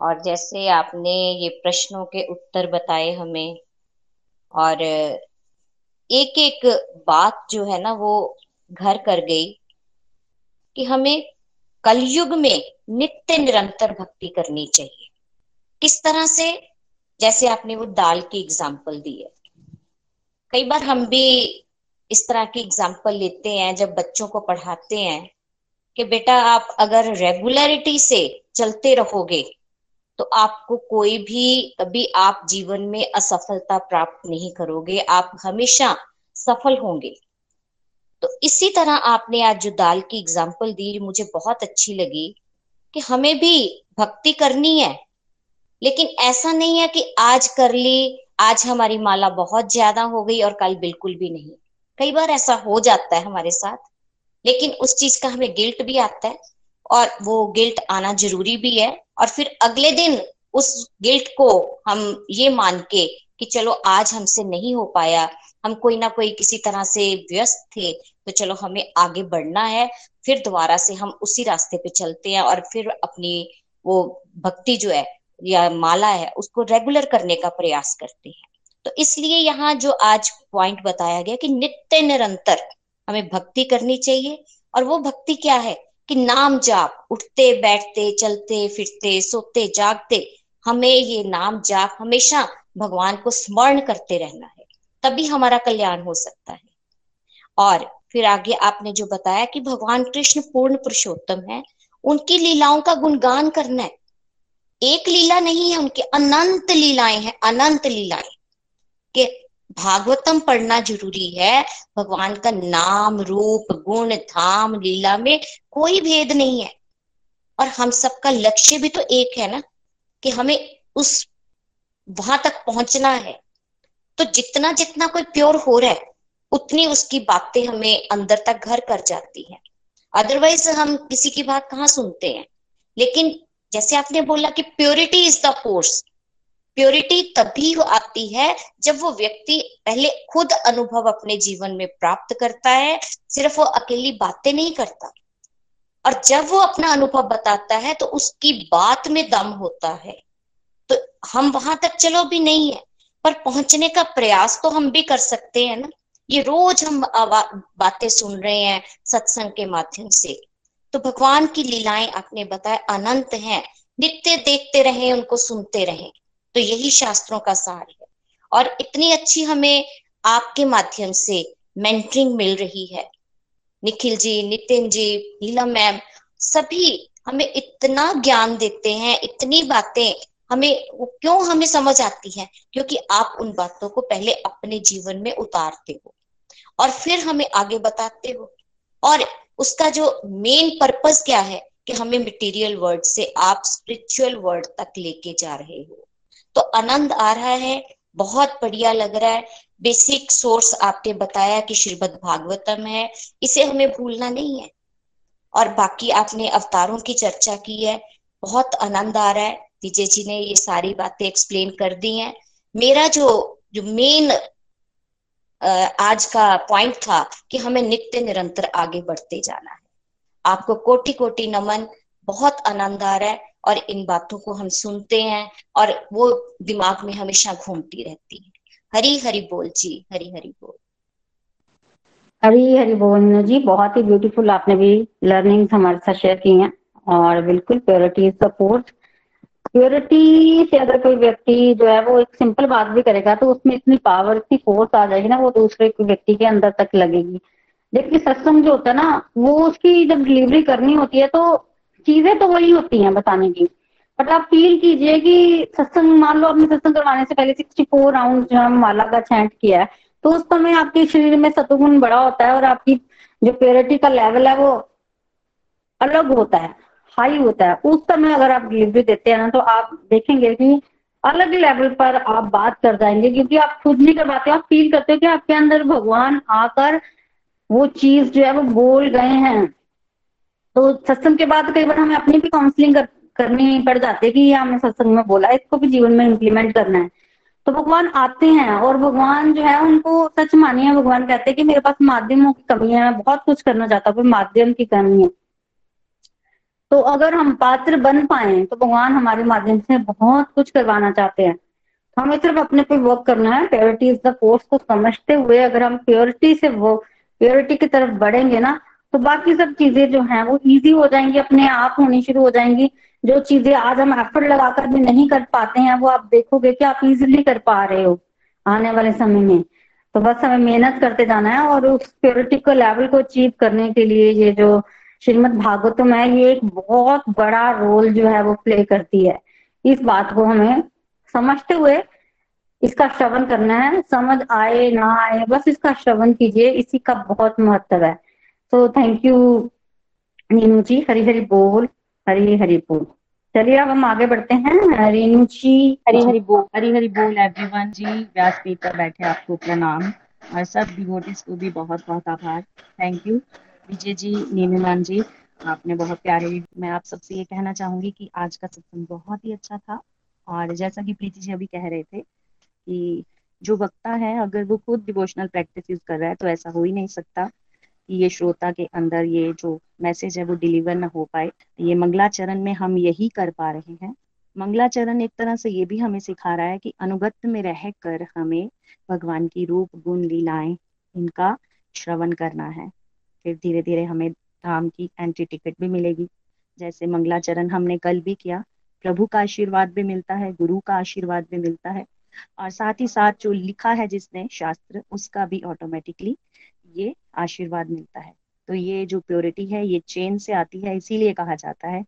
और जैसे आपने ये प्रश्नों के उत्तर बताए हमें, और एक एक बात जो है ना वो घर कर गई कि हमें कलयुग में नित्य निरंतर भक्ति करनी चाहिए। किस तरह से? जैसे आपने वो दाल की एग्ज़ाम्पल दी है। कई बार हम भी इस तरह की एग्ज़ाम्पल लेते हैं, जब बच्चों को पढ़ाते हैं कि बेटा आप अगर रेगुलरिटी से चलते रहोगे तो आपको कोई भी कभी आप जीवन में असफलता प्राप्त नहीं करोगे, आप हमेशा सफल होंगे। तो इसी तरह आपने आज जो दाल की एग्ज़ाम्पल दी, मुझे बहुत अच्छी लगी कि हमें भी भक्ति करनी है। लेकिन ऐसा नहीं है कि आज कर ली, आज हमारी माला बहुत ज़्यादा हो गई और कल बिल्कुल भी नहीं। कई बार ऐसा हो जाता है हमारे साथ, लेकिन उस चीज़ का हमें गिल्ट भी आता है। और वो गिल्ट आना ज़रूरी भी है। और फिर अगले दिन उस गिल्ट को हम ये मान के कि चलो आज हमसे नहीं हो पाया, हम कोई ना कोई किसी तरह से व्यस्त थे तो चलो हमें आगे बढ़ना है, फिर दोबारा से हम उसी रास्ते पे चलते हैं और फिर अपनी वो भक्ति जो है या माला है उसको रेगुलर करने का प्रयास करते हैं। तो इसलिए यहाँ जो आज पॉइंट बताया गया कि नित्य निरंतर हमें भक्ति करनी चाहिए। और वो भक्ति क्या है? कि नाम जाप, उठते, बैठते, चलते, फिरते, सोते, जागते, हमें ये नाम जाप हमेशा भगवान को स्मरण करते रहना है। तभी हमारा कल्याण हो सकता है। और फिर आगे आपने जो बताया कि भगवान कृष्ण पूर्ण पुरुषोत्तम है, उनकी लीलाओं का गुणगान करना है। एक लीला नहीं है, उनकी अनंत लीलाएँ हैं, अनंत लीलाएँ। कि भागवतम पढ़ना ज़रूरी है। भगवान का नाम, रूप, गुण, धाम, लीला में कोई भेद नहीं है। और हम सबका लक्ष्य भी तो एक है ना, कि हमें उस, वहाँ तक पहुँचना है। तो जितना जितना कोई प्योर हो रहा है, उतनी उसकी बातें हमें अंदर तक घर कर जाती है। अदरवाइज़ हम किसी की बात कहाँ सुनते हैं? लेकिन जैसे आपने बोला कि purity is the force purity तभी आती है जब वो व्यक्ति पहले खुद अनुभव अपने जीवन में प्राप्त करता है, सिर्फ़ वो अकेली बातें नहीं करता। और जब वो अपना अनुभव बताता है तो उसकी बात में दम होता है। तो हम वहाँ तक चलो भी नहीं है, पर पहुँचने का प्रयास तो हम भी कर सकते हैं ना। ये रोज हम बातें सुन रहे हैं सत्संग के माध्यम से। तो भगवान की लीलाएँ आपने बताया अनंत हैं। नित्य देखते रहे, उनको सुनते रहे। तो यही शास्त्रों का सार है। और इतनी अच्छी हमें आपके माध्यम से मेंटरिंग मिल रही है। निखिल जी, नितिन जी नीलम मैम, सभी हमें इतना ज्ञान देते हैं, इतनी बातें हमें, वो क्यों हमें समझ आती है? क्योंकि आप उन बातों को पहले अपने जीवन में उतारते हो और फिर हमें आगे बताते हो। और उसका जो मेन पर्पस क्या है कि हमें मटेरियल वर्ड से आप स्पिरिचुअल वर्ड तक लेके जा रहे हो। तो आनंद आ रहा है, बहुत बढ़िया लग रहा है। बेसिक सोर्स आपने बताया कि श्रीमद भागवतम है, इसे हमें भूलना नहीं है। और बाकी आपने अवतारों की चर्चा की है, बहुत आनंद आ रहा है। विजय जी ने ये सारी बातें एक्सप्लेन कर दी हैं। मेरा जो जो मेन आज का पॉइंट था कि हमें नित्य निरंतर आगे बढ़ते जाना है। आपको कोटि कोटि नमन, बहुत आनंद आ रहा है। और इन बातों को हम सुनते हैं और वो दिमाग में हमेशा घूमती रहती है। हरी हरी बोल जी, हरी हरी बोल। हरी हरी बोल जी, बहुत ही ब्यूटीफुल आपने भी लर्निंग हमारे साथ शेयर की हैं और बिल्कुल प्योरिटी सपोर्ट प्योरिटी से अगर कोई व्यक्ति जो है वो एक सिंपल बात भी करेगा तो उसमें इतनी पावर इतनी फोर्स आ जाएगी ना वो दूसरे व्यक्ति के अंदर तक लगेगी। देखिए सत्संग जो होता है ना, वो उसकी जब डिलीवरी करनी होती है तो चीज़ें तो वही होती हैं बताने की। बट आप फील कीजिए कि सत्संग, मान लो आपने सत्संग करवाने से पहले सिक्सटी फोर राउंड जो हम माला का चैंट किया है तो उस समय आपके शरीर में सतुगुण बड़ा होता है और आपकी जो प्योरिटी का लेवल है वो अलग होता है हाई होता है। उस समय अगर आप डिलीवरी देते हैं ना तो आप देखेंगे कि अलग लेवल पर आप बात कर जाएँगे, क्योंकि आप खुद नहीं कर पाते, आप फील करते हो कि आपके अंदर भगवान आकर वो चीज़ जो है वो बोल गए हैं। तो सत्संग के बाद कई बार हमें अपनी भी काउंसलिंग कर, करनी पड़ जाती है कि ये हमने सत्संग में बोला इसको भी जीवन में इम्प्लीमेंट करना है। तो भगवान आते हैं और भगवान जो है उनको सच मानिए भगवान कहते हैं कि मेरे पास माध्यमों की कमी है मैं बहुत कुछ करना चाहता हूँ माध्यम की कमी है। तो अगर हम पात्र बन पाए तो भगवान हमारे माध्यम से बहुत कुछ करवाना चाहते हैं। तो हमें सिर्फ़ अपने पे वर्क करना है। प्योरिटी इज़ द फोर्स को समझते हुए अगर हम प्योरिटी से वो प्योरिटी की तरफ़ बढ़ेंगे ना तो बाकी सब चीज़ें जो हैं, वो इजी हो जाएँगी, अपने आप होनी शुरू हो जाएँगी। जो चीज़ें आज हम एफर्ट लगाकर भी नहीं कर पाते हैं, वो आप देखोगे कि आप इजिली कर पा रहे हो आने वाले समय में। तो बस हमें मेहनत करते जाना है और उस प्योरिटी को लेवल को अचीव करने के लिए ये जो श्रीमद भागवतम है, ये एक बहुत बड़ा रोल जो है वो प्ले करती है। इस बात को हमें समझते हुए इसका श्रवण करना है। समझ आए, ना आए, बस इसका श्रवण कीजिए। इसी का बहुत महत्व है। तो थैंक यू नीनू जी। हरी हरी बोल, हरी हरी बोल। चलिए, अब हम आगे बढ़ते हैं। रेणु जी। हरी हरी बोल, हरी हरी बोल एवरीवन जी। व्यासपीठ पर बैठे आपको प्रणाम और सब डिवोटिस को भी बहुत बहुत आभार। थैंक यू विजय जी नीनूमान जी, आपने बहुत प्यारे, मैं आप सबसे ये कहना चाहूँगी कि आज का सत्संग बहुत ही अच्छा था। और जैसा कि प्रीति जी अभी कह रहे थे कि जो वक्ता है, अगर वो खुद डिवोशनल प्रैक्टिस कर रहा है तो ऐसा हो ही नहीं सकता। ये श्रोता के अंदर ये जो मैसेज है वो डिलीवर ना हो पाए ये मंगलाचरण में हम यही कर पा रहे हैं। मंगलाचरण एक तरह से ये भी हमें सिखा रहा है कि अनुगत्य में रह कर हमें भगवान की रूप, गुण, लीलाएँ इनका श्रवण करना है। फिर धीरे धीरे हमें धाम की एंट्री टिकट भी मिलेगी। जैसे मंगलाचरण हमने कल भी किया, प्रभु का आशीर्वाद भी मिलता है, गुरु का आशीर्वाद भी मिलता है, और साथ ही साथ जो लिखा है जिसने शास्त्र, उसका भी ऑटोमेटिकली ये आशीर्वाद मिलता है। तो ये जो प्योरिटी है, ये चेन से आती है, इसीलिए कहा जाता है।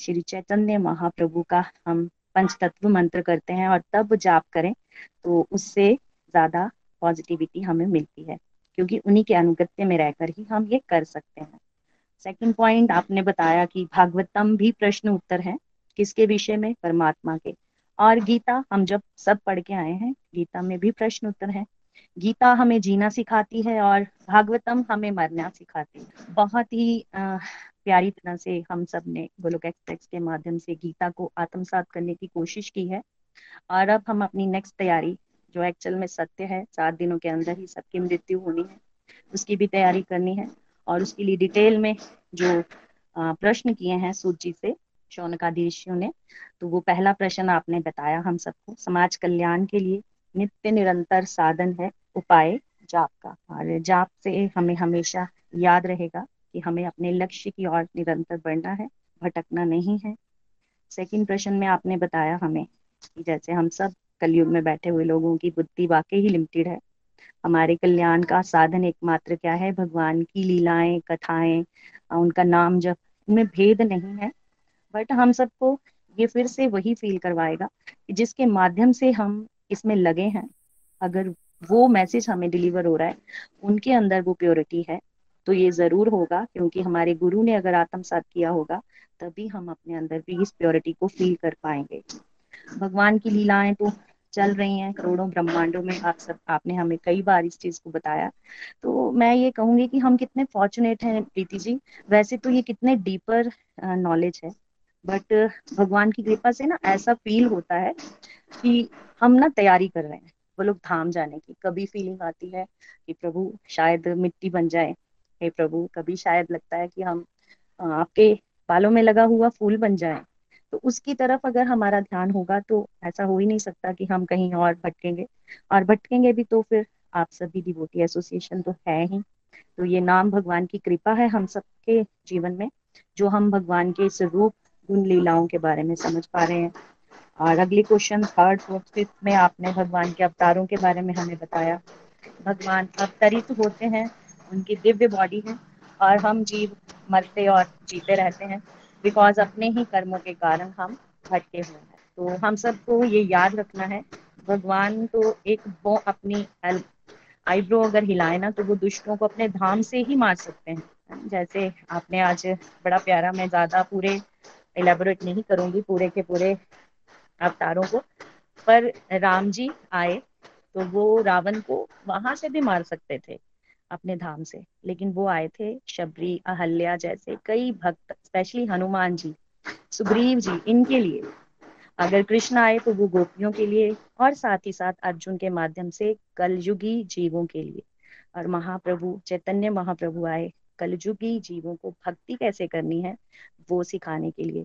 श्री चैतन्य महाप्रभु का हम पंच तत्व मंत्र करते हैं और तब जाप करें तो उससे ज़्यादा पॉजिटिविटी हमें मिलती है, क्योंकि उन्हीं के अनुगत्य में रहकर ही हम ये कर सकते हैं। सेकंड पॉइंट आपने बताया कि भागवतम भी प्रश्न उत्तर है, किसके विषय में? परमात्मा के। और गीता हम जब सब पढ़ के आए हैं, गीता में भी प्रश्न उत्तर है। गीता हमें जीना सिखाती है और भागवतम हमें मरना सिखाती है। बहुत ही प्यारी तरह से हम सबने गोलोक एक्सप्रेस के माध्यम से गीता को आत्मसात करने की कोशिश की है। और अब हम अपनी नेक्स्ट तैयारी, जो एक्चुअल में सत्य है, सात दिनों के अंदर ही सबकी मृत्यु होनी है, उसकी भी तैयारी करनी है। और उसके लिए डिटेल में जो प्रश्न किए हैं सूची से शौनकादि ऋषियों ने तो वो पहला प्रश्न आपने बताया हम सबको, समाज कल्याण के लिए। नित्य निरंतर साधन है, उपाय जाप का। और जाप से हमें हमेशा याद रहेगा कि हमें अपने लक्ष्य की ओर निरंतर बढ़ना है, भटकना नहीं है। सेकंड प्रश्न में आपने बताया हमें कि जैसे हम सब कलयुग में बैठे हुए लोगों की बुद्धि वाकई ही लिमिटेड है। हमारे कल्याण का साधन एकमात्र क्या है? भगवान की लीलाएँ, कथाएँ, उनका नाम जब उनमें भेद नहीं है। बट हम सबको ये फिर से वही फील करवाएगा जिसके माध्यम से हम इसमें लगे हैं। अगर वो मैसेज हमें डिलीवर हो रहा है, उनके अंदर वो प्योरिटी है तो ये ज़रूर होगा, क्योंकि हमारे गुरु ने अगर आत्मसात किया होगा, तभी हम अपने अंदर भी इस प्योरिटी को फील कर पाएँगे। भगवान की लीलाएँ तो चल रही हैं, करोड़ों ब्रह्मांडों में आप सब, आपने हमें कई बार इस चीज़ को बताया। तो मैं ये कहूँगी कि हम कितने फॉर्चुनेट हैं प्रीति जी। वैसे तो ये कितने डीपर नॉलेज है। बट भगवान की कृपा से ना ऐसा फील होता है कि हम ना तैयारी कर रहे हैं। वो लोग धाम जाने की, कभी फीलिंग आती है कि प्रभु, शायद मिट्टी बन जाए। हे प्रभु, कभी शायद लगता है कि हम आपके बालों में लगा हुआ फूल बन जाए। तो उसकी तरफ़ अगर हमारा ध्यान होगा तो ऐसा हो ही नहीं सकता कि हम कहीं और भटकेंगे। और भटकेंगे भी तो फिर आप सभी डिवोटी एसोसिएशन तो है ही। तो ये नाम भगवान की कृपा है हम सबके जीवन में, जो हम भगवान के स्वरूप गुण लीलाओं के बारे में समझ पा रहे हैं। और अगली क्वेश्चन थर्ड फोर्थ फिफ्थ में आपने भगवान के अवतारों के बारे में हमें बताया। भगवान अवतरित होते हैं, उनकी दिव्य बॉडी है, और हम जीव मरते और जीते रहते हैं। बिकॉज़ अपने ही कर्मों के कारण हम भटके हुए हैं। तो हम सबको ये याद रखना है, भगवान तो एक वो अपनी आईब्रो अगर हिलाए ना तो वो दुष्टों को अपने धाम से ही मार सकते हैं। जैसे आपने आज बड़ा प्यारा, मैं ज़्यादा पूरे एलेबोरेट नहीं करूँगी पूरे के पूरे अवतारों को, पर राम जी आए तो वो रावण को वहाँ से भी मार सकते थे अपने धाम से। लेकिन वो आए थे शबरी, अहल्या जैसे कई भक्त स्पेशली हनुमान जी, सुग्रीव जी, इनके लिए। अगर कृष्ण आए तो वो गोपियों के लिए और साथ ही साथ अर्जुन के माध्यम से कलयुगी जीवों के लिए। और महाप्रभु, चैतन्य महाप्रभु आए, कलयुगी जीवों को भक्ति कैसे करनी है? वो सिखाने के लिए।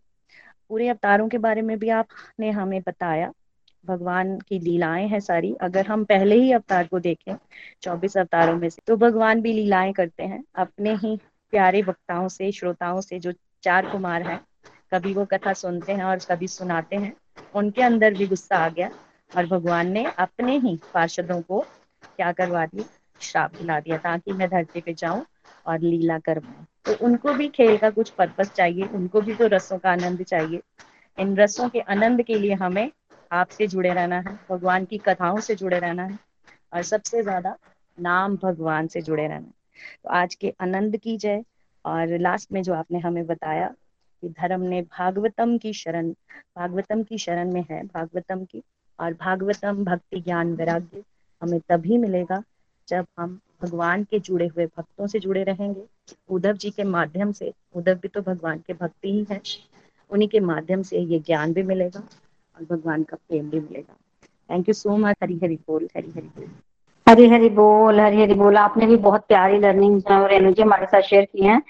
पूरे अवतारों के बारे में भी आपने हमें बताया। भगवान की लीलाएँ हैं सारी। अगर हम पहले ही अवतार को देखें, चौबीस अवतारों में से तो भगवान भी लीलाएँ करते हैं। अपने ही प्यारे वक्ताओं से, श्रोताओं से जो चार कुमार हैं, कभी वो कथा सुनते हैं और कभी सुनाते हैं, उनके अंदर भी गुस्सा आ गया और भगवान ने अपने ही पार्षदों को क्या करवा दिया? श्राप दिला दिया, ताकि मैं धरती पे जाऊँ और लीला कर। पाऊँ तो उनको भी खेल का कुछ पर्पस चाहिए, उनको भी तो रसों का आनंद चाहिए। इन रसों के आनंद के लिए हमें आपसे जुड़े रहना है, भगवान की कथाओं से जुड़े रहना है, और सबसे ज़्यादा नाम भगवान से जुड़े रहना है। तो आज के आनंद की जय, और लास्ट में जो आपने हमें बताया कि धर्म ने भागवतम की शरण, भागवतम की शरण में है, भागवतम की, और भागवतम भक्ति ज्ञान वैराग्य हमें तभी मिलेगा जब हम भगवान के जुड़े हुए भक्तों से जुड़े रहेंगे, उद्धव जी के माध्यम से, उद्धव भी तो भगवान के भक्ति ही है, उन्हीं के माध्यम से ये ज्ञान भी मिलेगा और भगवान का प्रेम भी मिलेगा। Thank you so much Hari Hari बोल, हरी हरी बोल। हरी हरी बोल, हरी हरी बोल। आपने भी बहुत प्यारी लर्निंग और एनर्जी हमारे साथ शेयर की है।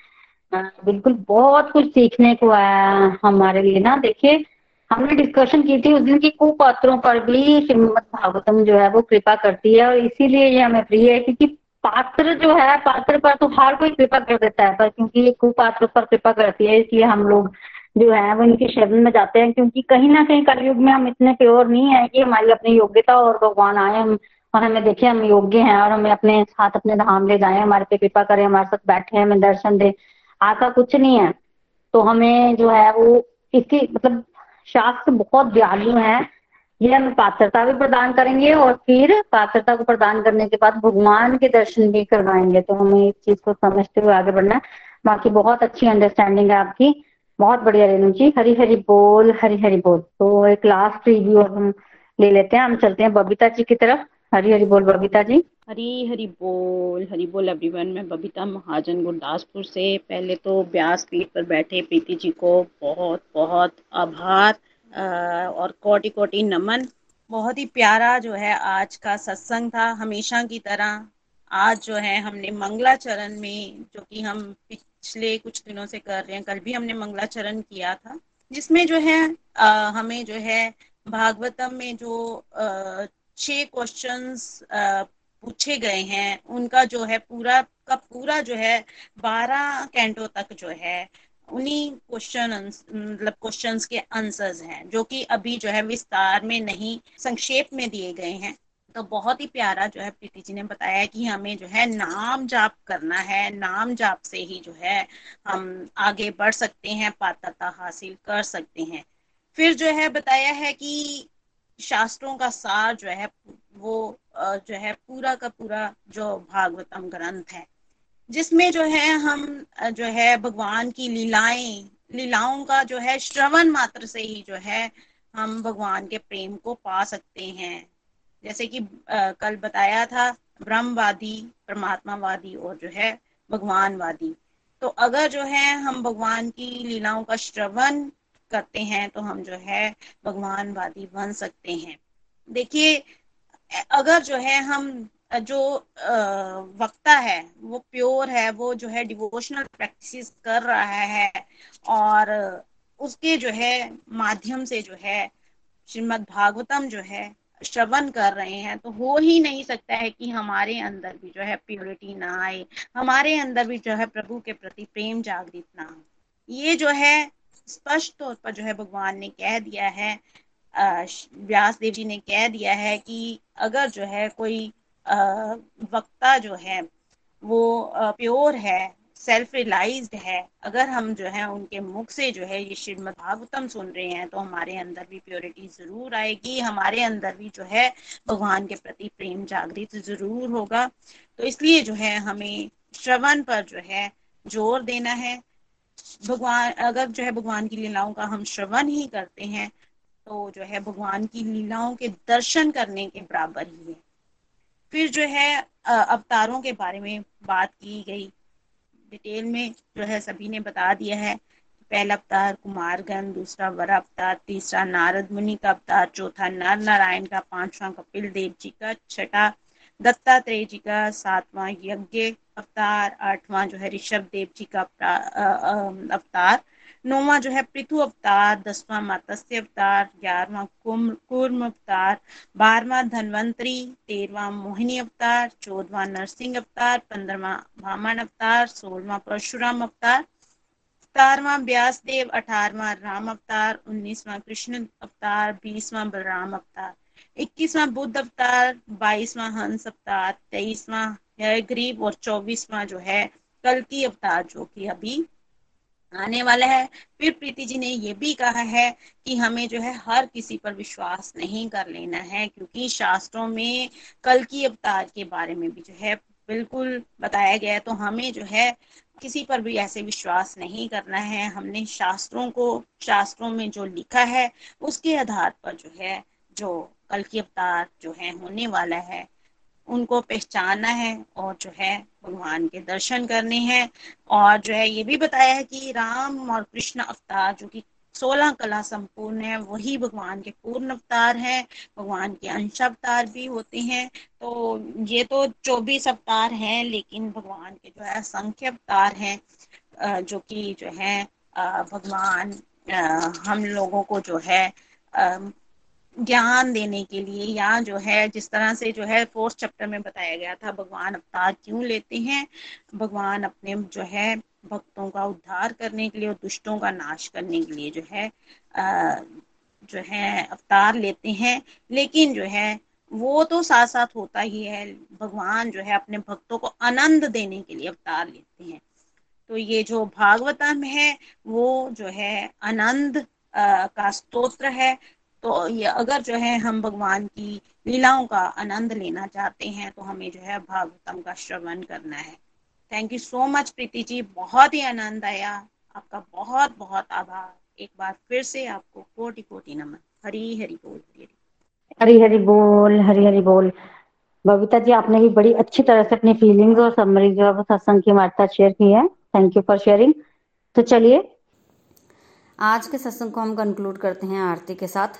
बिल्कुल बहुत कुछ सीखने को आया हमारे लिए ना, देखिए। हमने डिस्कशन की थी उस दिन की कुपात्रों पर भी श्रीमद भागवतम जो है वो कृपा करती है और इसीलिए ये हमें प्रिय है क्योंकि पात्र जो है, पात्र पर तो हर कोई कृपा कर देता है, पर क्योंकि ये कुपात्र पर कृपा करती है, इसलिए हम लोग जो है वो इनके शरण में जाते हैं क्योंकि कहीं ना कहीं कलयुग में हम इतने प्योर नहीं है कि हमारी अपनी योग्यता और भगवान आए हम और हमें देखे हम योग्य हैं और हमें अपने साथ अपने धाम ले जाए, हमारे पे कृपा करें, हमारे साथ बैठे, हमें दर्शन दे, ऐसा कुछ नहीं है। तो हमें जो है वो इसकी मतलब शास्त्र बहुत दयालु है। ये हमें पात्रता भी प्रदान करेंगे और फिर पात्रता को प्रदान करने के बाद भगवान के दर्शन भी करवाएँगे। तो हमें इस चीज़ को समझते हुए आगे बढ़ना है। बाकी बहुत अच्छी अंडरस्टैंडिंग है आपकी। बहुत बढ़िया, रेणु जी। हरी हरी बोल हरी हरी बोल। तो एक लास्ट रिव्यू हम ले लेते हैं। हम चलते हैं बबीता जी की तरफ़। हरी हरी बोल बबीता जी। हरी हरी बोल हरी बोल एवरीवन मैं बबीता महाजन गुरदासपुर से। पहले तो ब्यास पीठ पर बैठे प्रीति जी को बहुत बहुत आभार और कोटि कोटि नमन। बहुत ही प्यारा जो है आज का सत्संग था। हमेशा की तरह आज जो है हमने मंगलाचरण में जो कि हम पिछले कुछ दिनों से कर रहे हैं कल भी हमने मंगलाचरण किया था जिसमें जो है आ, हमें जो है भागवतम में जो छह क्वेश्चंस पूछे गए हैं, उनका जो है पूरा का पूरा जो है बारह कैंटो तक जो है, उन्हीं क्वेश्चन मतलब क्वेश्चंस के आंसर्स हैं, जो कि अभी जो है विस्तार में नहीं, संक्षेप में दिए गए हैं। तो बहुत ही प्यारा जो है प्रीति जी ने बताया कि हमें जो है नाम जाप करना है, नाम जाप से ही जो है हम आगे बढ़ सकते हैं, पात्रता हासिल कर सकते हैं। फिर जो है बताया है कि शास्त्रों का सार जो है वो जो है पूरा का पूरा जो भागवतम ग्रंथ है। जिसमें जो है हम जो है भगवान की लीलाएँ, लीलाओं का जो है श्रवण मात्र से ही जो है हम भगवान के प्रेम को पा सकते हैं। जैसे कि कल बताया था, ब्रह्मवादी, परमात्मावादी और जो है भगवानवादी। तो अगर जो है हम भगवान की लीलाओं का श्रवण करते हैं तो हम जो है भगवानवादी बन सकते हैं। देखिए अगर जो है हम, जो वक्ता है, वो प्योर है, वो जो है डिवोशनल प्रैक्टिस कर रहा है और उसके जो है माध्यम से जो है श्रीमद् भागवतम जो है श्रवण कर रहे हैं तो हो ही नहीं सकता है कि हमारे अंदर भी जो है प्योरिटी ना आए, हमारे अंदर भी जो है प्रभु के प्रति प्रेम जागृत ना हो। ये जो है स्पष्ट तौर पर जो है भगवान ने कह दिया है व्यास देव जी ने कह दिया है कि अगर जो है कोई वक्ता जो है, वो प्योर है सेल्फ रिलाइज्ड है, अगर हम जो है उनके मुख से जो है ये श्रीमद भागवतम सुन रहे हैं तो हमारे अंदर भी प्योरिटी ज़रूर आएगी, हमारे अंदर भी जो है भगवान के प्रति प्रेम जागृत ज़रूर होगा। तो इसलिए जो है हमें श्रवण पर जो है ज़ोर देना है। भगवान, अगर जो है भगवान की लीलाओं का हम श्रवण ही करते हैं तो जो है भगवान की लीलाओं के दर्शन करने के बराबर ही है। फिर जो है अवतारों के बारे में बात की गई। डिटेल में जो है सभी ने बता दिया है। पहला अवतार कुमारगन दूसरा वर अवतार, तीसरा नारद मुनि का अवतार, चौथा नर नारायण का, पांचवा कपिल देव जी का, छठा दत्तात्रेय जी का, सातवां यज्ञ अवतार, आठवां जो है ऋषभ देव जी का अवतार नौवा जो है, पृथु अवतार, दसवां मत्स्य अवतार, ग्यारहवा कुर्म अवतार, बारहवा धनवंतरी, तेरहवा मोहिनी अवतार चौदवा नरसिंह अवतार, पंद्रहवा वामन अवतार सोलवा परशुराम अवतार सतारवा व्यास देव अठारवा राम अवतार, उन्नीसवा कृष्ण अवतार, बीसवा बलराम अवतार, इक्कीसवा बुद्ध अवतार, बाईसवा हंस अवतार, तेईसवा गरीब और चौबीसवा जो है कल की अवतार जो कि अभी आने वाला है। फिर प्रीति जी ने ये भी कहा है कि हमें जो है हर किसी पर विश्वास नहीं कर लेना है, क्योंकि शास्त्रों में कल की अवतार के बारे में भी जो है बिल्कुल बताया गया है। तो हमें जो है किसी पर भी ऐसे विश्वास नहीं करना है। हमने शास्त्रों को, शास्त्रों में जो लिखा है, उसके आधार पर जो है, जो कल की अवतार जो है होने वाला है। उनको पहचानना है और जो है भगवान के दर्शन करने हैं। और जो है ये भी बताया है कि राम और कृष्ण अवतार जो कि सोलह कला संपूर्ण है, वही भगवान के पूर्ण अवतार है। भगवान के अंश अवतार भी होते हैं। तो ये तो चौबीस अवतार हैं, लेकिन भगवान के जो है असंख्य अवतार हैं जो कि जो है भगवान हम लोगों को जो है ज्ञान देने के लिए या जो है, जिस तरह से जो है फोर्थ चैप्टर में बताया गया था, भगवान अवतार क्यों लेते हैं? भगवान अपने जो है, भक्तों का उद्धार करने के लिए और दुष्टों का नाश करने के लिए जो है जो है, अवतार लेते हैं। लेकिन जो है, वो तो साथ साथ होता ही है, भगवान जो है, अपने भक्तों को आनंद देने के लिए अवतार लेते हैं। तो ये जो भागवतम है, वो जो है, आनंद का स्तोत्र है। तो ये अगर जो है हम भगवान की लीलाओं का आनंद लेना चाहते हैं तो हमें जो है भागवतम का श्रवण करना है। Thank you so much Preeti ji. बहुत ही आनंद आया। आपका बहुत बहुत आभार। एक बार फिर से आपको कोटि कोटि नमन। हरी हरी बोल हरी हरी हरी बोल हरी हरी बोल। बबीता जी आपने भी बड़ी अच्छी तरह से अपनी फीलिंग्स और समरी जो है वो सत्संग की साथ शेयर की है। थैंक यू फॉर शेयरिंग तो चलिए। आज के सत्संग को हम कंक्लूड करते हैं आरती के साथ।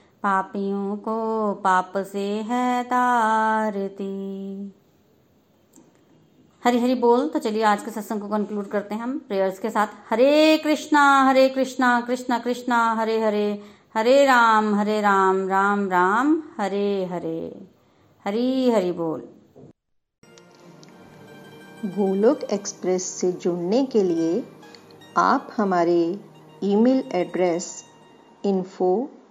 पापियों को पाप से है तारती। हरी हरी बोल तो चलिए आज के सत्संग को कंक्लूड करते हैं हम प्रेयर्स के साथ। हरे कृष्णा हरे कृष्णा कृष्णा कृष्णा, हरे हरे हरे राम हरे राम राम राम, हरे हरे। हरी हरी बोल। गोलोक एक्सप्रेस से जुड़ने के लिए आप हमारे email address info